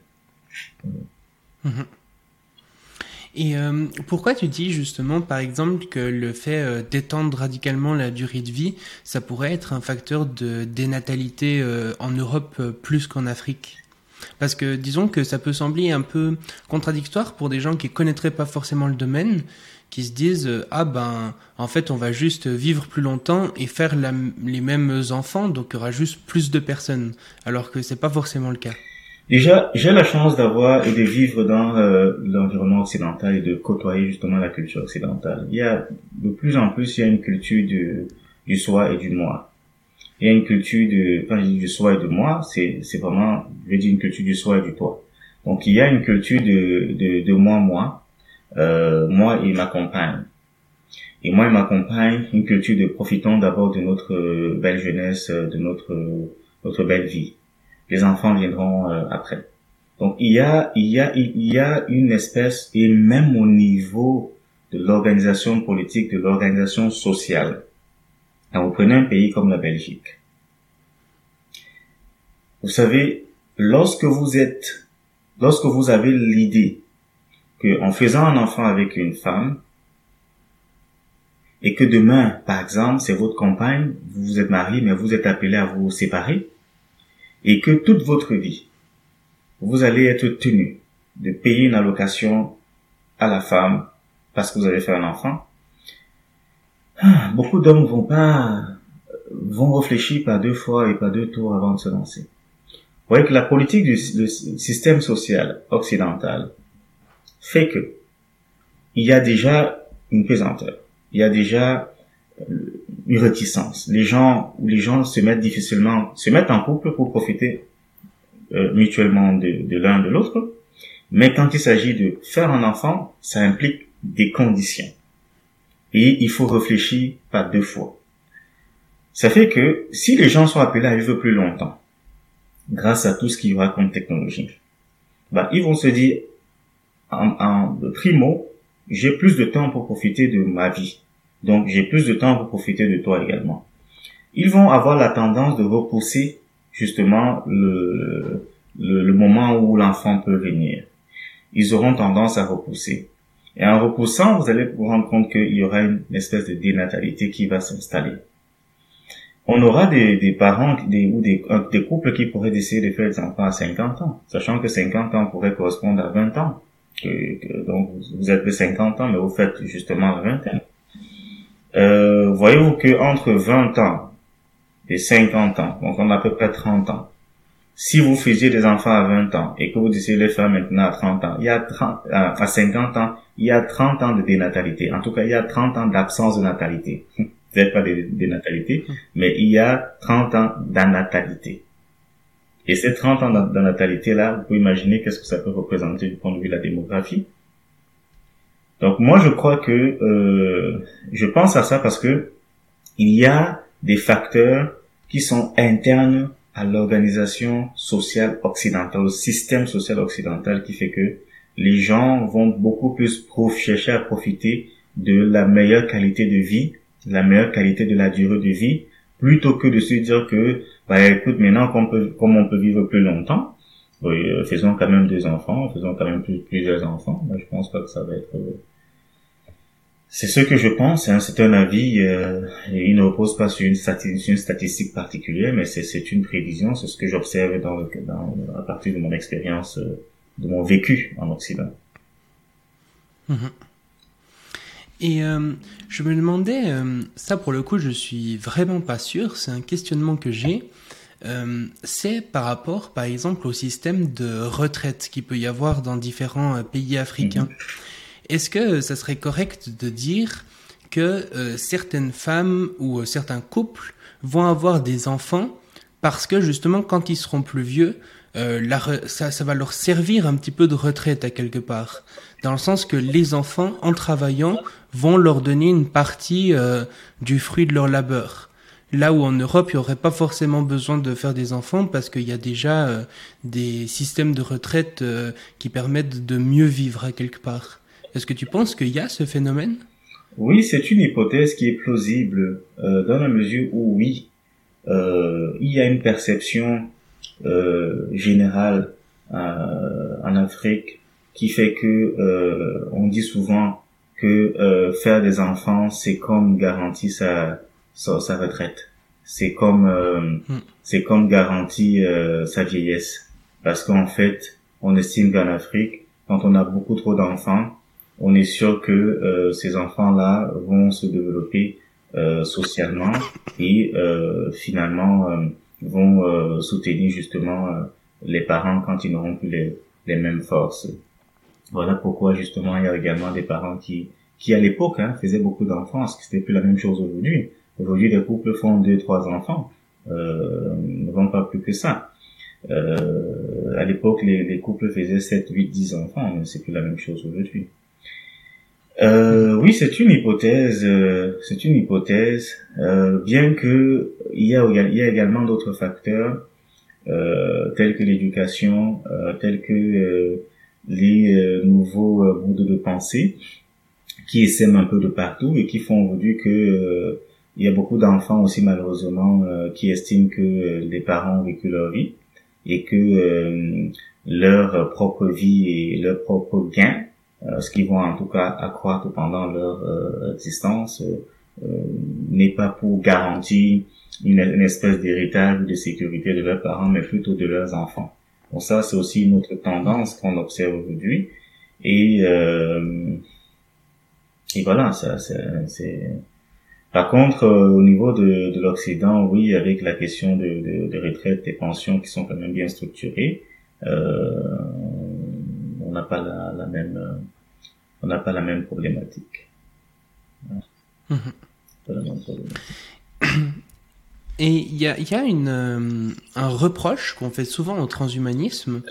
Mhm. Et euh, pourquoi tu dis justement, par exemple, que le fait euh, d'étendre radicalement la durée de vie, ça pourrait être un facteur de dénatalité euh, en Europe plus qu'en Afrique? Parce que disons que ça peut sembler un peu contradictoire pour des gens qui connaîtraient pas forcément le domaine, qui se disent euh, ah ben en fait on va juste vivre plus longtemps et faire les mêmes enfants, donc il y aura juste plus de personnes, alors que c'est pas forcément le cas. Déjà, j'ai la chance d'avoir et de vivre dans euh, l'environnement occidental et de côtoyer justement la culture occidentale. Il y a de plus en plus, il y a une culture du, du soi et du moi. Il y a une culture de, quand je dis du soi et du moi, c'est, c'est vraiment, je dire une culture du soi et du toi. Donc il y a une culture de, de, de moi, moi, euh, moi et ma compagne. Et moi et ma compagne, une culture de profitons d'abord de notre euh, belle jeunesse, de notre, notre belle vie les enfants viendront euh, après. Donc il y a il y a il y a une espèce et même au niveau de l'organisation politique, de l'organisation sociale. vous prenez un pays comme la Belgique. Vous savez, lorsque vous êtes, lorsque vous avez l'idée que en faisant un enfant avec une femme, et que demain, par exemple, c'est votre compagne, vous vous êtes marié, mais vous êtes appelé à vous séparer, et que toute votre vie, vous allez être tenu de payer une allocation à la femme parce que vous avez fait un enfant, ah, beaucoup d'hommes vont pas, vont réfléchir par deux fois et par deux tours avant de se lancer. Vous voyez que la politique du système social occidental fait que il y a déjà une pesanteur, il y a déjà euh, une réticence. Les gens ou les gens se mettent difficilement, se mettent en couple pour profiter euh, mutuellement de, l'un de l'autre. Mais quand il s'agit de faire un enfant, ça implique des conditions. Et il faut réfléchir par deux fois. Ça fait que si les gens sont appelés à vivre plus longtemps, grâce à tout ce qu'il y aura comme technologie, bah, ils vont se dire, en, en primo, j'ai plus de temps pour profiter de ma vie. Donc j'ai plus de temps pour profiter de toi également. Ils vont avoir la tendance de repousser justement le, le, moment où l'enfant peut venir. Ils auront tendance à repousser. Et en repoussant, vous allez vous rendre compte qu'il y aura une espèce de dénatalité qui va s'installer. On aura des, des parents des, ou des, des couples qui pourraient décider de faire des enfants à 50 ans, sachant que 50 ans pourrait correspondre à 20 ans. Donc vous êtes de 50 ans, mais vous faites justement 20 ans euh, voyez-vous que entre 20 ans et 50 ans, donc on a à peu près 30 ans, si vous faisiez des enfants à 20 ans et que vous décidez de les faire maintenant à 30 ans, il y a 30, euh, à 50 ans, il y a 30 ans de dénatalité. En tout cas, il y a 30 ans d'absence de natalité. Peut-être pas de dénatalité, mais il y a 30 ans d'anatalité. Et ces 30 ans d'anatalité-là, vous pouvez imaginer qu'est-ce que ça peut représenter du point de vue de la démographie. Donc moi je crois que euh, je pense à ça parce que il y a des facteurs qui sont internes à l'organisation sociale occidentale, au système social occidental qui fait que les gens vont beaucoup plus chercher à profiter de la meilleure qualité de vie, la meilleure qualité de la durée de vie, plutôt que de se dire que, bah écoute, maintenant qu'on peut, comme on peut vivre plus longtemps, euh, faisons quand même des enfants, faisons quand même plusieurs enfants. Moi, je pense pas que ça va être euh, c'est ce que je pense, hein, c'est un avis, euh, il ne repose pas sur une, statistique particulière, mais c'est une prévision, c'est ce que j'observe dans, dans, à partir de mon expérience, euh, de mon vécu en Occident. Mhm. Et euh, je me demandais, ça pour le coup je suis vraiment pas sûr, c'est un questionnement que j'ai, c'est par rapport par exemple au système de retraite qu'il peut y avoir dans différents pays africains. Mhm. Est-ce que ça serait correct de dire que euh, certaines femmes ou euh, certains couples vont avoir des enfants parce que justement quand ils seront plus vieux, euh, ça, ça, va leur servir un petit peu de retraite à quelque part? Dans le sens que les enfants, en travaillant, vont leur donner une partie du fruit de leur labeur. Là où en Europe, il n'y aurait pas forcément besoin de faire des enfants parce qu'il y a déjà des systèmes de retraite qui permettent de mieux vivre à quelque part. Est-ce que tu penses qu'il y a ce phénomène? Oui, c'est une hypothèse qui est plausible euh, dans la mesure où oui, euh, il y a une perception euh, générale en Afrique qui fait que on dit souvent que faire des enfants c'est comme garantir sa, retraite, c'est comme hmm. c'est comme garantir sa vieillesse. parce qu'en fait, on estime qu'en Afrique, quand on a beaucoup trop d'enfants, on est sûr que euh, ces enfants-là vont se développer euh, socialement et euh, finalement vont soutenir justement les parents quand ils n'auront plus les, les, mêmes forces. Voilà pourquoi justement il y a également des parents qui qui à l'époque hein, faisaient beaucoup d'enfants, ce qui n'était plus la même chose aujourd'hui. Aujourd'hui, les couples font deux, trois enfants, euh, ne vont pas plus que ça. Euh, à l'époque, les, les, couples faisaient 7, 8, 10 enfants, mais c'est plus la même chose aujourd'hui. Euh, oui, c'est une hypothèse, euh, c'est une hypothèse, euh, bien que il y a, il y a également d'autres facteurs euh, tels que l'éducation, tels que les nouveaux modes de pensée qui essaiment un peu de partout et qui font aujourd'hui que il y a beaucoup d'enfants aussi malheureusement qui estiment que les parents ont vécu leur vie et que leur propre vie et leur propre gain euh, ce qui vont en tout cas accroître pendant leur euh, existence, euh, n'est pas pour garantir une, espèce d'héritage de sécurité de leurs parents, mais plutôt de leurs enfants. Donc ça, c'est aussi une autre tendance qu'on observe aujourd'hui. Et, et voilà, ça, c'est... Par contre, au niveau de, de l'Occident, oui, avec la question de, de, de retraite, des pensions qui sont quand même bien structurées, euh, on n'a pas la, la, même euh, on n'a pas la même problématique. Mhm. Pas la même problématique. Et il y a, y a une, euh, un reproche qu'on fait souvent au transhumanisme,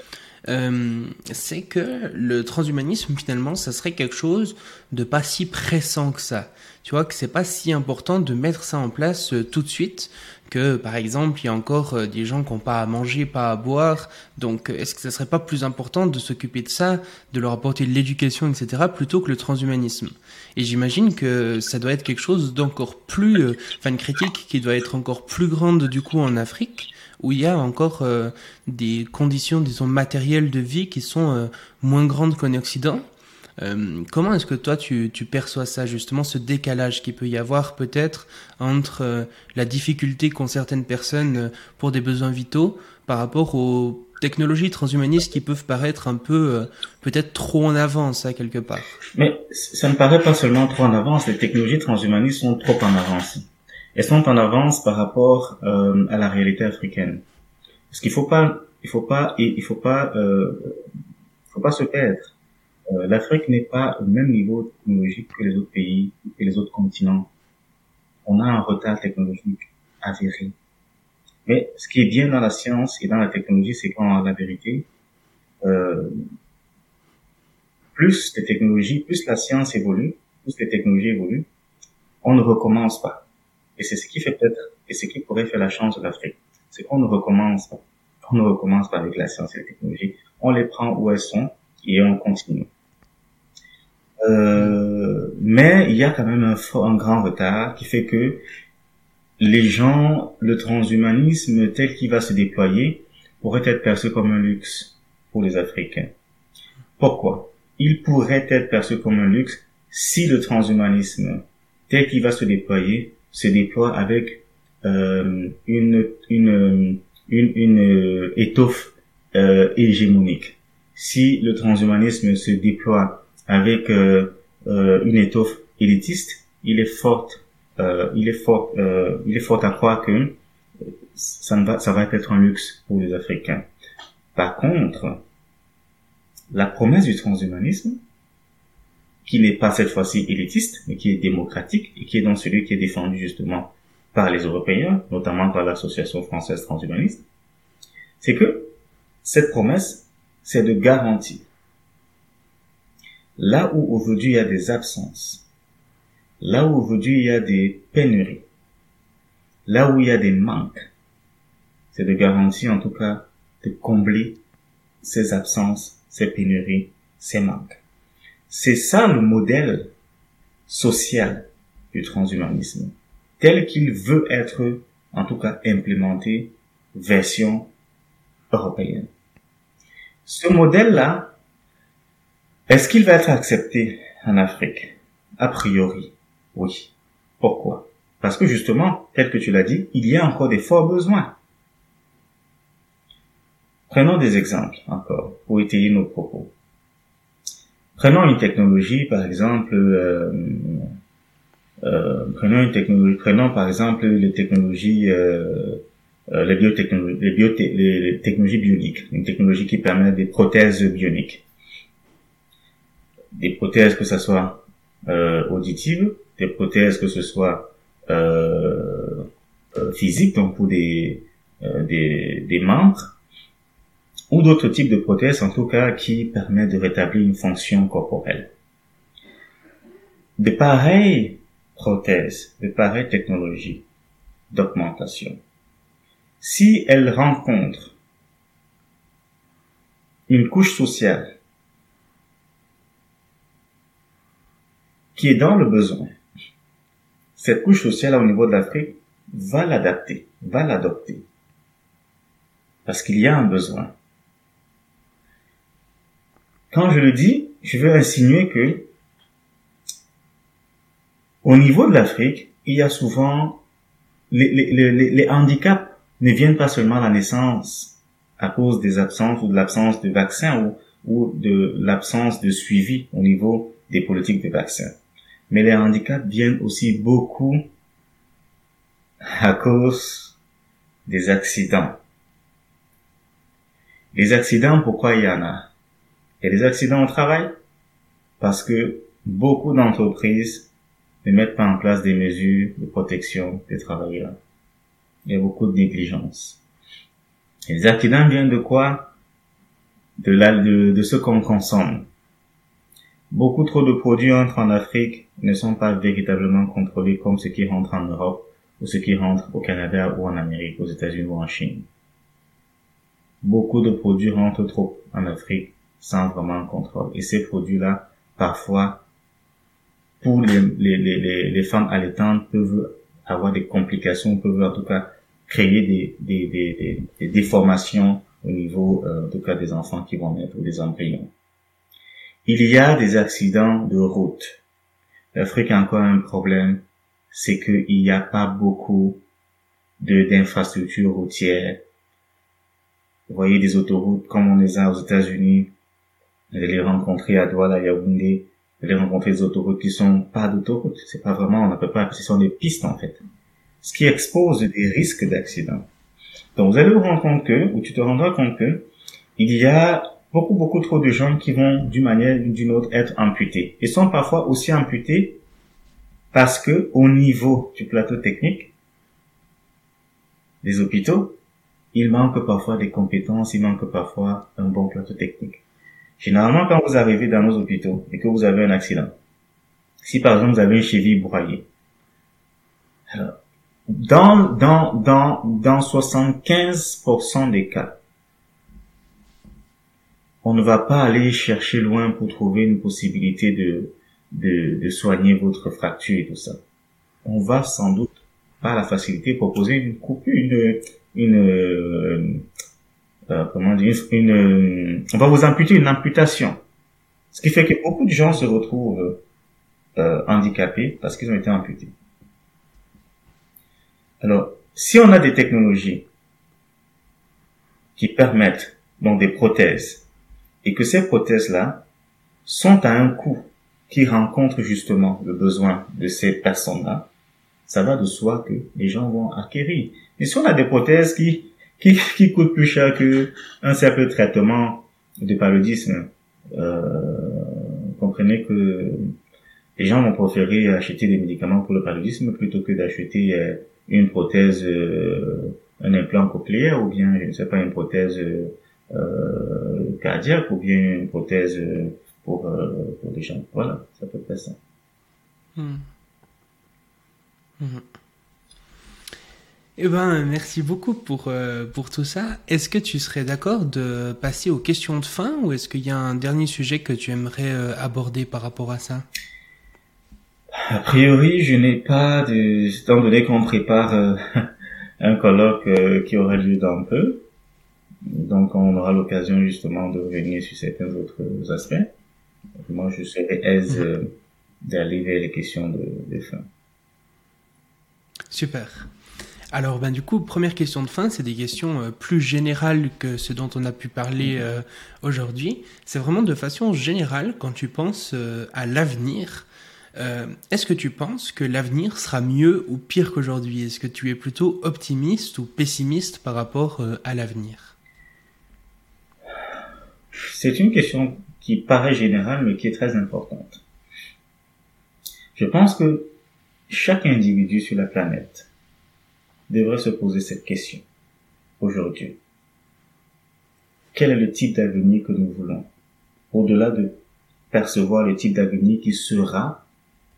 euh, c'est que le transhumanisme finalement, ça serait quelque chose de pas si pressant que ça. Tu vois que c'est pas si important de mettre ça en place euh, tout de suite, que par exemple il y a encore euh, des gens qui n'ont pas à manger, pas à boire, donc est-ce que ça serait pas plus important de s'occuper de ça, de leur apporter de l'éducation, etc., plutôt que le transhumanisme? Et j'imagine que ça doit être quelque chose d'encore plus, euh, enfin une critique qui doit être encore plus grande du coup en Afrique, où il y a encore euh, des conditions, disons, matérielles de vie qui sont moins grandes qu'en Occident. Euh, comment est-ce que toi tu, tu, perçois ça justement, ce décalage qui peut y avoir peut-être entre euh, la difficulté qu'ont certaines personnes euh, pour des besoins vitaux par rapport aux technologies transhumanistes qui peuvent paraître un peu peut-être trop en avance à quelque part Mais ça ne paraît pas seulement trop en avance, les technologies transhumanistes sont trop en avance. Elles sont en avance par rapport à la réalité africaine. Parce qu'il faut pas, il faut pas, il faut pas, faut pas se perdre euh, l'Afrique n'est pas au même niveau technologique que les autres pays, que les autres continents. On a un retard technologique avéré. Mais ce qui est bien dans la science et dans la technologie, c'est qu'en la vérité, euh, plus les technologies, plus la science évolue, plus les technologies évoluent, on ne recommence pas. Et c'est ce qui fait peut-être, et ce qui pourrait faire la chance de l'Afrique, c'est qu'on ne recommence pas. On ne recommence pas avec la science et la technologie. On les prend où elles sont et on continue. Euh, mais il y a quand même un, un grand retard qui fait que les gens, le transhumanisme tel qu'il va se déployer pourrait être perçu comme un luxe pour les Africains. Pourquoi? Il pourrait être perçu comme un luxe si le transhumanisme tel qu'il va se déployer se déploie avec euh, une, une, une, une étoffe euh, hégémonique. Si le transhumanisme se déploie avec euh, euh, une étoffe élitiste, il est fort, euh, il est fort, il est fort à croire que ça, va, ça va être un luxe pour les Africains. Par contre, la promesse du transhumanisme, qui n'est pas cette fois-ci élitiste, mais qui est démocratique et qui est dans celui qui est défendu justement par les Européens, notamment par l'Association française transhumaniste, c'est que cette promesse, c'est de garantir Là où aujourd'hui il y a des absences, là où aujourd'hui il y a des pénuries, là où il y a des manques, c'est de garantir en tout cas de combler ces absences, ces pénuries, ces manques. C'est ça le modèle social du transhumanisme, tel qu'il veut être en tout cas implémenté version européenne. Ce modèle-là, est-ce qu'il va être accepté en Afrique? A priori, oui. Pourquoi? Parce que justement, tel que tu l'as dit, il y a encore des forts besoins. Prenons des exemples encore pour étayer nos propos. Prenons une technologie, par exemple, euh, euh, prenons une technologie, prenons par exemple les technologies, euh, euh les biotechnologies, les, les, technologies bioniques, une technologie qui permet des prothèses bioniques, des prothèses que ce soit auditives, des prothèses que ce soit euh, physiques, donc pour des, des, des membres, ou d'autres types de prothèses en tout cas qui permettent de rétablir une fonction corporelle. De pareilles prothèses, de pareilles technologies d'augmentation, si elles rencontrent une couche sociale qui est dans le besoin, cette couche sociale au niveau de l'Afrique va l'adapter, va l'adopter. Parce qu'il y a un besoin. Quand je le dis, je veux insinuer que au niveau de l'Afrique, il y a souvent les, handicaps ne viennent pas seulement à la naissance à cause des absences ou de l'absence de vaccins ou, ou de l'absence de suivi au niveau des politiques de vaccins. Mais les handicaps viennent aussi beaucoup à cause des accidents. Les accidents, pourquoi il y en a? A des accidents au travail? Parce que beaucoup d'entreprises ne mettent pas en place des mesures de protection des travailleurs. Il y a beaucoup de négligence. Et les accidents viennent de quoi? De, la, de, de ce qu'on consomme. Beaucoup trop de produits entrent en Afrique ne sont pas véritablement contrôlés comme ceux qui rentrent en Europe ou ceux qui rentrent au Canada ou en Amérique, aux États-Unis ou en Chine. Beaucoup de produits rentrent trop en Afrique sans vraiment un contrôle. Et ces produits-là, parfois, pour les, les, les, les femmes allaitantes, peuvent avoir des complications, peuvent en tout cas créer des, des, des, des, déformations au niveau, euh, en tout cas, des enfants qui vont naître ou des embryons. Il y a des accidents de route. L'Afrique a encore un problème, c'est qu'il n'y a pas beaucoup d'infrastructures routières. Vous voyez des autoroutes comme on les a aux États-Unis, vous allez rencontrer à Douala, Yaoundé, vous allez rencontrer des autoroutes qui sont pas d'autoroutes. C'est pas vraiment, on ne pas, ce sont des pistes, en fait. Ce qui expose des risques d'accident. Donc, vous allez vous rendre compte que, ou tu te rendras compte que, il y a beaucoup, beaucoup trop de gens qui vont, d'une manière ou d'une autre, être amputés. Et sont parfois aussi amputés parce que, au niveau du plateau technique, des hôpitaux, il manque parfois des compétences, il manque parfois un bon plateau technique. Généralement, quand vous arrivez dans nos hôpitaux et que vous avez un accident, si par exemple vous avez une cheville broyée, alors, dans, dans, dans, dans 75% des cas, on ne va pas aller chercher loin pour trouver une possibilité de, de, soigner votre fracture et tout ça. On va sans doute, par la facilité, proposer une coupure, une, une, euh, comment dire, une, euh, on va vous amputer une amputation. Ce qui fait que beaucoup de gens se retrouvent euh, handicapés parce qu'ils ont été amputés. Alors, si on a des technologies qui permettent donc des prothèses et que ces prothèses-là sont à un coût qui rencontre justement le besoin de ces personnes-là, ça va de soi que les gens vont acquérir. Mais si on a des prothèses qui qui, qui coûte plus cher que un simple traitement de paludisme. Euh, comprenez que les gens vont préférer acheter des médicaments pour le paludisme plutôt que d'acheter euh, une prothèse, euh, un implant cochléaire ou bien, je ne sais pas, une prothèse euh, cardiaque ou bien une prothèse pour, pour les gens. Voilà, ça peut être ça. Hmm. Hmm. Eh ben, merci beaucoup pour, euh, pour tout ça. Est-ce que tu serais d'accord de passer aux questions de fin ou est-ce qu'il y a un dernier sujet que tu aimerais euh, aborder par rapport à ça? A priori, je n'ai pas de... Étant donné qu'on prépare euh, un colloque qui aura lieu dans peu, donc on aura l'occasion justement de revenir sur certains autres aspects. Moi, je serais aise d'aller vers les questions de, de fin. Super. Alors, ben, du coup, première question de fin, c'est des questions euh, plus générales que ce dont on a pu parler euh, aujourd'hui. C'est vraiment de façon générale, quand tu penses euh, à l'avenir, est-ce que tu penses que l'avenir sera mieux ou pire qu'aujourd'hui? Est-ce que tu es plutôt optimiste ou pessimiste par rapport à l'avenir? C'est une question qui paraît générale, mais qui est très importante. Je pense que chaque individu sur la planète devrait se poser cette question aujourd'hui. Quel est le type d'avenir que nous voulons? Au-delà de percevoir le type d'avenir qui sera,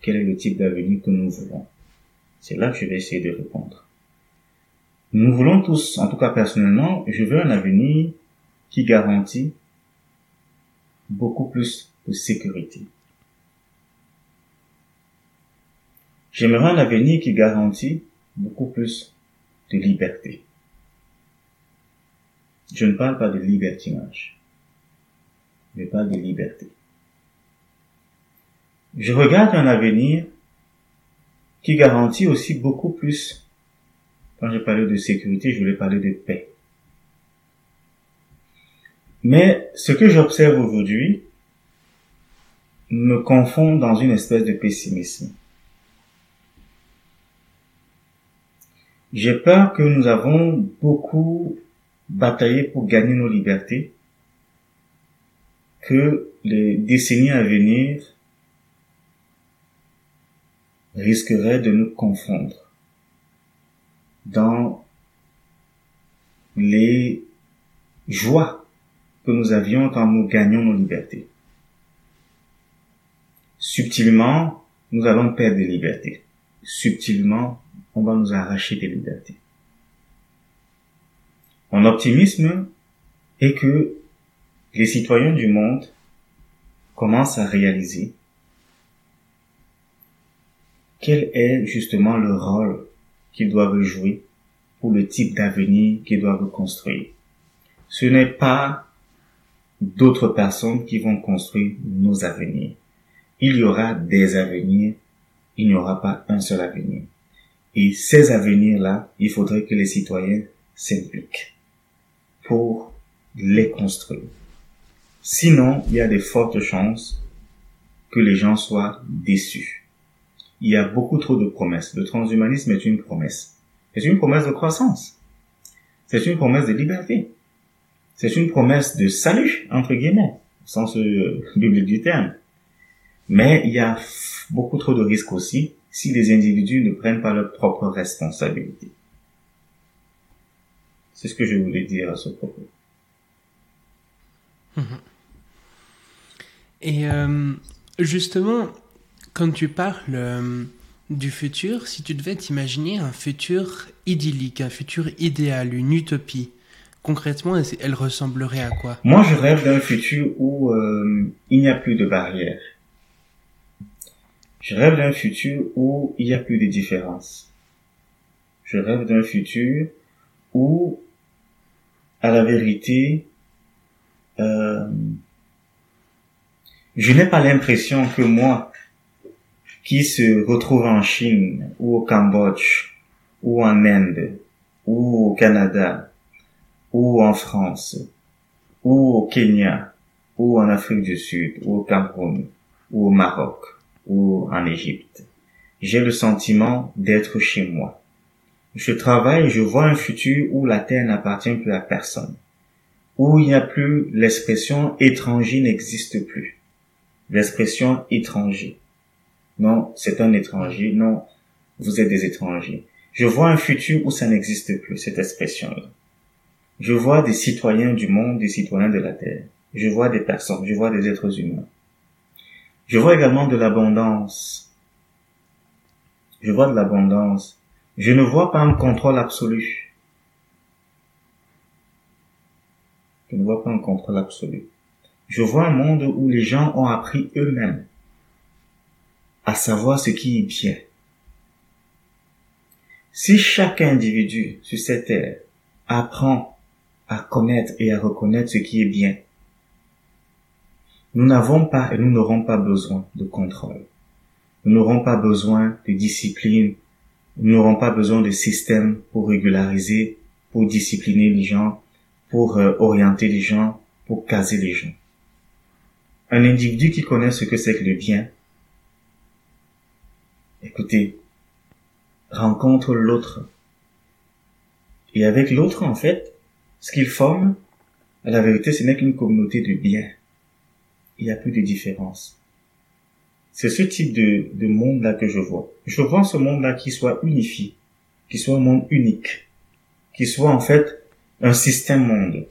quel est le type d'avenir que nous voulons? C'est là que je vais essayer de répondre. Nous voulons tous, en tout cas personnellement, je veux un avenir qui garantit beaucoup plus de sécurité. J'aimerais un avenir qui garantit beaucoup plus de liberté. Je ne parle pas de libertinage. Je parle de liberté. Je regarde un avenir qui garantit aussi beaucoup plus. Quand je parlais de sécurité, je voulais parler de paix. Mais ce que j'observe aujourd'hui me confond dans une espèce de pessimisme. J'ai peur que nous avons beaucoup bataillé pour gagner nos libertés, que les décennies à venir risqueraient de nous confondre dans les joies que nous avions quand nous gagnions nos libertés. Subtilement, nous allons perdre des libertés. Subtilement, on va nous arracher des libertés. Mon optimisme est que les citoyens du monde commencent à réaliser quel est justement le rôle qu'ils doivent jouer pour le type d'avenir qu'ils doivent construire. Ce n'est pas d'autres personnes qui vont construire nos avenirs. Il y aura des avenirs, il n'y aura pas un seul avenir. Et ces avenirs-là, il faudrait que les citoyens s'impliquent pour les construire. Sinon, il y a de fortes chances que les gens soient déçus. Il y a beaucoup trop de promesses. Le transhumanisme est une promesse. C'est une promesse de croissance. C'est une promesse de liberté. C'est une promesse de salut, entre guillemets, au sens euh, biblique du terme. Mais il y a beaucoup trop de risques aussi si les individus ne prennent pas leurs propres responsabilités. C'est ce que je voulais dire à ce propos. Mhm. Et euh, justement, quand tu parles euh, du futur, si tu devais t'imaginer un futur idyllique, un futur idéal, une utopie, concrètement, elle ressemblerait à quoi? Moi, je rêve d'un futur où euh, il n'y a plus de barrières je rêve d'un futur où il n'y a plus de différences. Je rêve d'un futur où, à la vérité, euh, je n'ai pas l'impression que moi, qui se retrouve en Chine ou au Cambodge ou en Inde ou au Canada ou en France ou au Kenya ou en Afrique du Sud ou au Cameroun ou au Maroc ou en Égypte. J'ai le sentiment d'être chez moi. Je travaille je vois un futur où la terre n'appartient plus à personne. Où il n'y a plus l'expression étranger n'existe plus. L'expression étranger. Non, c'est un étranger. Non, vous êtes des étrangers. Je vois un futur où ça n'existe plus, cette expression-là. Je vois des citoyens du monde, des citoyens de la terre. Je vois des personnes, je vois des êtres humains. Je vois également de l'abondance. Je vois de l'abondance. Je ne vois pas un contrôle absolu. Je ne vois pas un contrôle absolu. Je vois un monde où les gens ont appris eux-mêmes à savoir ce qui est bien. Si chaque individu sur cette terre apprend à connaître et à reconnaître ce qui est bien, nous n'avons pas et nous n'aurons pas besoin de contrôle. Nous n'aurons pas besoin de discipline Nous n'aurons pas besoin de systèmes pour régulariser, pour discipliner les gens, pour euh, orienter les gens, pour caser les gens. Un individu qui connaît ce que c'est que le bien, écoutez, rencontre l'autre. Et avec l'autre, en fait, ce qu'il forme, à la vérité, ce n'est qu'une communauté de bien. Il n'y a plus de différence. C'est ce type de, de monde-là que je vois. Je vois ce monde-là qui soit unifié, qui soit un monde unique, qui soit en fait un système monde,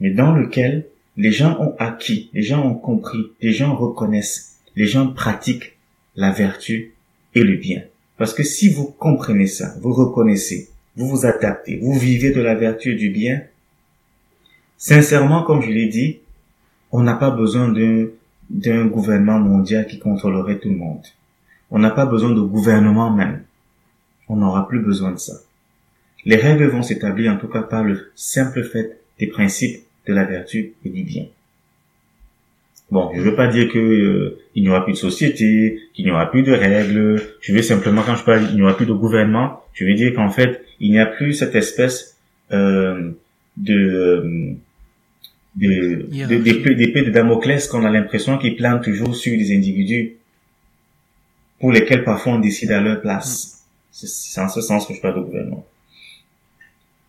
mais dans lequel les gens ont acquis, les gens ont compris, les gens reconnaissent, les gens pratiquent la vertu et le bien. Parce que si vous comprenez ça, vous reconnaissez, vous vous adaptez, vous vivez de la vertu et du bien, sincèrement, comme je l'ai dit, on n'a pas besoin d'un, d'un gouvernement mondial qui contrôlerait tout le monde. On n'a pas besoin de gouvernement même. On n'aura plus besoin de ça. Les règles vont s'établir en tout cas par le simple fait des principes de la vertu et du bien. Bon, je veux pas dire que euh, il n'y aura plus de société, qu'il n'y aura plus de règles. Je veux simplement, quand je parle, il n'y aura plus de gouvernement. Je veux dire qu'en fait, il n'y a plus cette espèce euh, de d'épée de, de Damoclès qu'on a l'impression qu'ils planent toujours sur des individus pour lesquels parfois on décide à leur place. Mm. C'est en ce sens que je parle de gouvernement.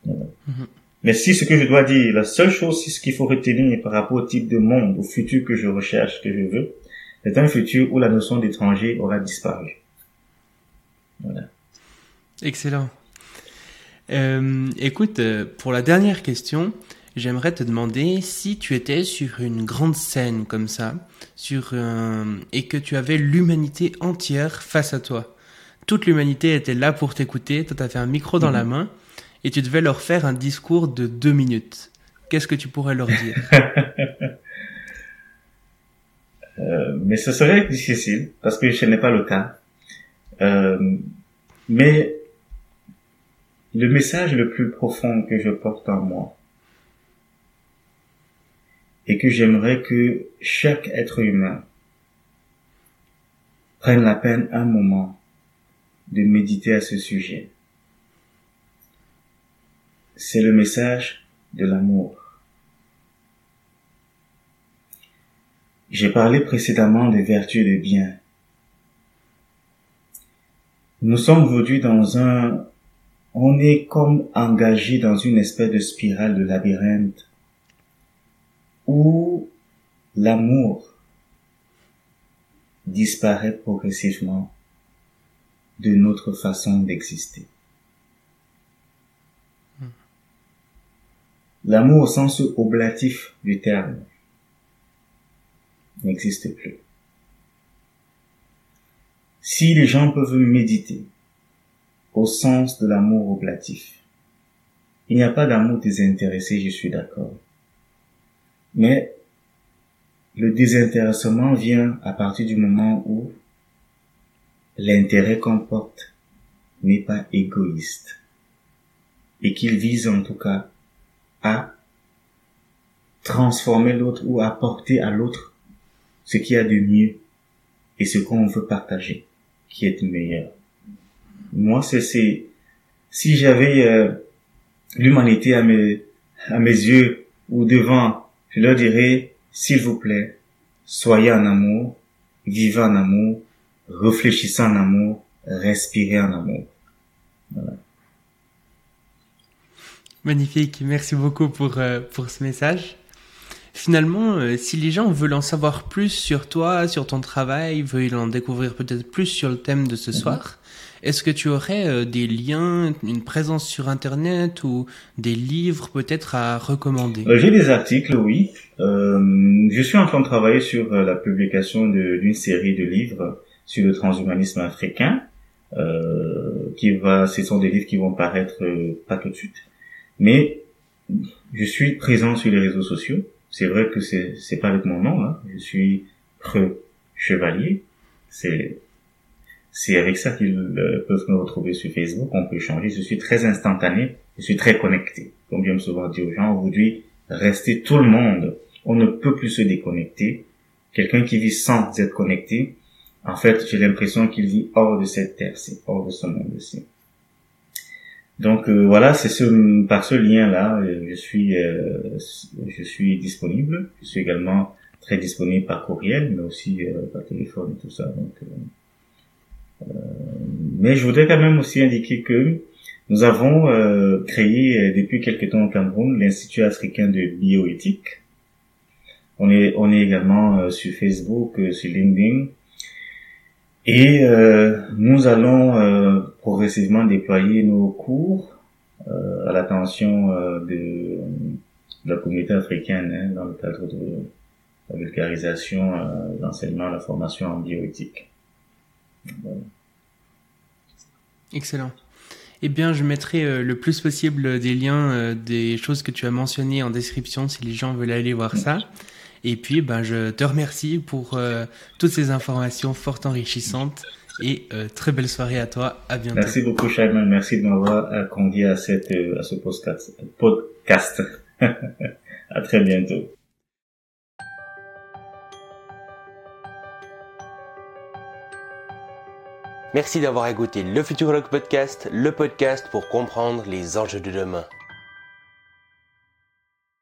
Mm-hmm. Mais si ce que je dois dire, la seule chose, c'est ce qu'il faut retenir par rapport au type de monde, au futur que je recherche, que je veux, c'est un futur où la notion d'étranger aura disparu. Voilà. Excellent. Euh, écoute, euh, pour la dernière question, j'aimerais te demander si tu étais sur une grande scène comme ça, sur et que tu avais l'humanité entière face à toi. Toute l'humanité était là pour t'écouter. Toi, fait un micro dans la mhm. main et tu devais leur faire un discours de deux minutes. Qu'est-ce que tu pourrais leur dire euh, Mais ce serait difficile parce que ce n'est pas le cas. Euh, mais le message le plus profond que je porte en moi et que j'aimerais que chaque être humain prenne la peine un moment de méditer à ce sujet c'est le message de l'amour. J'ai parlé précédemment des vertus et des biens. Nous sommes aujourd'hui dans un, on est comme engagé dans une espèce de spirale de labyrinthe où l'amour disparaît progressivement de notre façon d'exister. L'amour au sens oblatif du terme n'existe plus. Si les gens peuvent méditer au sens de l'amour oblatif, il n'y a pas d'amour désintéressé, je suis d'accord. Mais le désintéressement vient à partir du moment où l'intérêt qu'on porte n'est pas égoïste et qu'il vise en tout cas à transformer l'autre ou apporter à l'autre ce qu'il y a de mieux et ce qu'on veut partager qui est meilleur. Moi, c'est, si j'avais euh, l'humanité à mes, à mes yeux ou devant, je leur dirais, s'il vous plaît, soyez en amour, vivez en amour, réfléchissez en amour, respirez en amour. Voilà. Magnifique, merci beaucoup pour, euh, pour ce message. Finalement, euh, si les gens veulent en savoir plus sur toi, sur ton travail, veulent en découvrir peut-être plus sur le thème de ce mhm. soir, est-ce que tu aurais euh, des liens, une présence sur Internet ou des livres peut-être à recommander? J'ai des articles, oui. je suis en train de travailler sur la publication d'une série de livres sur le transhumanisme africain. qui va, ce sont des livres qui vont paraître pas tout de suite, mais je suis présent sur les réseaux sociaux. C'est vrai que c'est c'est pas avec mon nom. Hein. Je suis Pre Chevalier. C'est c'est avec ça qu'ils euh, peuvent me retrouver sur Facebook. On peut changer. Je suis très instantané. Je suis très connecté. Comme j'aime souvent dire aux gens aujourd'hui, restez tout le monde. On ne peut plus se déconnecter. Quelqu'un qui vit sans être connecté, en fait, j'ai l'impression qu'il vit hors de cette terre-ci, hors de ce monde-ci. Donc voilà, c'est ce, par ce lien-là, je suis, je suis disponible. Je suis également très disponible par courriel, mais aussi par téléphone et tout ça. Donc, mais je voudrais quand même aussi indiquer que nous avons créé depuis quelque temps au Cameroun l'Institut africain de bioéthique on est, on est également euh, sur Facebook, euh, sur LinkedIn. Et euh, nous allons progressivement déployer nos cours à l'attention de, la communauté africaine hein, dans le cadre de la vulgarisation, l'enseignement, la formation en bioéthique. Excellent. Eh bien, je mettrai le plus possible des liens des choses que tu as mentionnées en description si les gens veulent aller voir ça. Et puis, ben, je te remercie pour euh, toutes ces informations fort enrichissantes et euh, très belle soirée à toi. À bientôt. Merci beaucoup, Shaiman. Merci de m'avoir convié à, cette, euh, à ce podcast. à très bientôt. Merci d'avoir écouté le Futurologue Podcast, le podcast pour comprendre les enjeux de demain.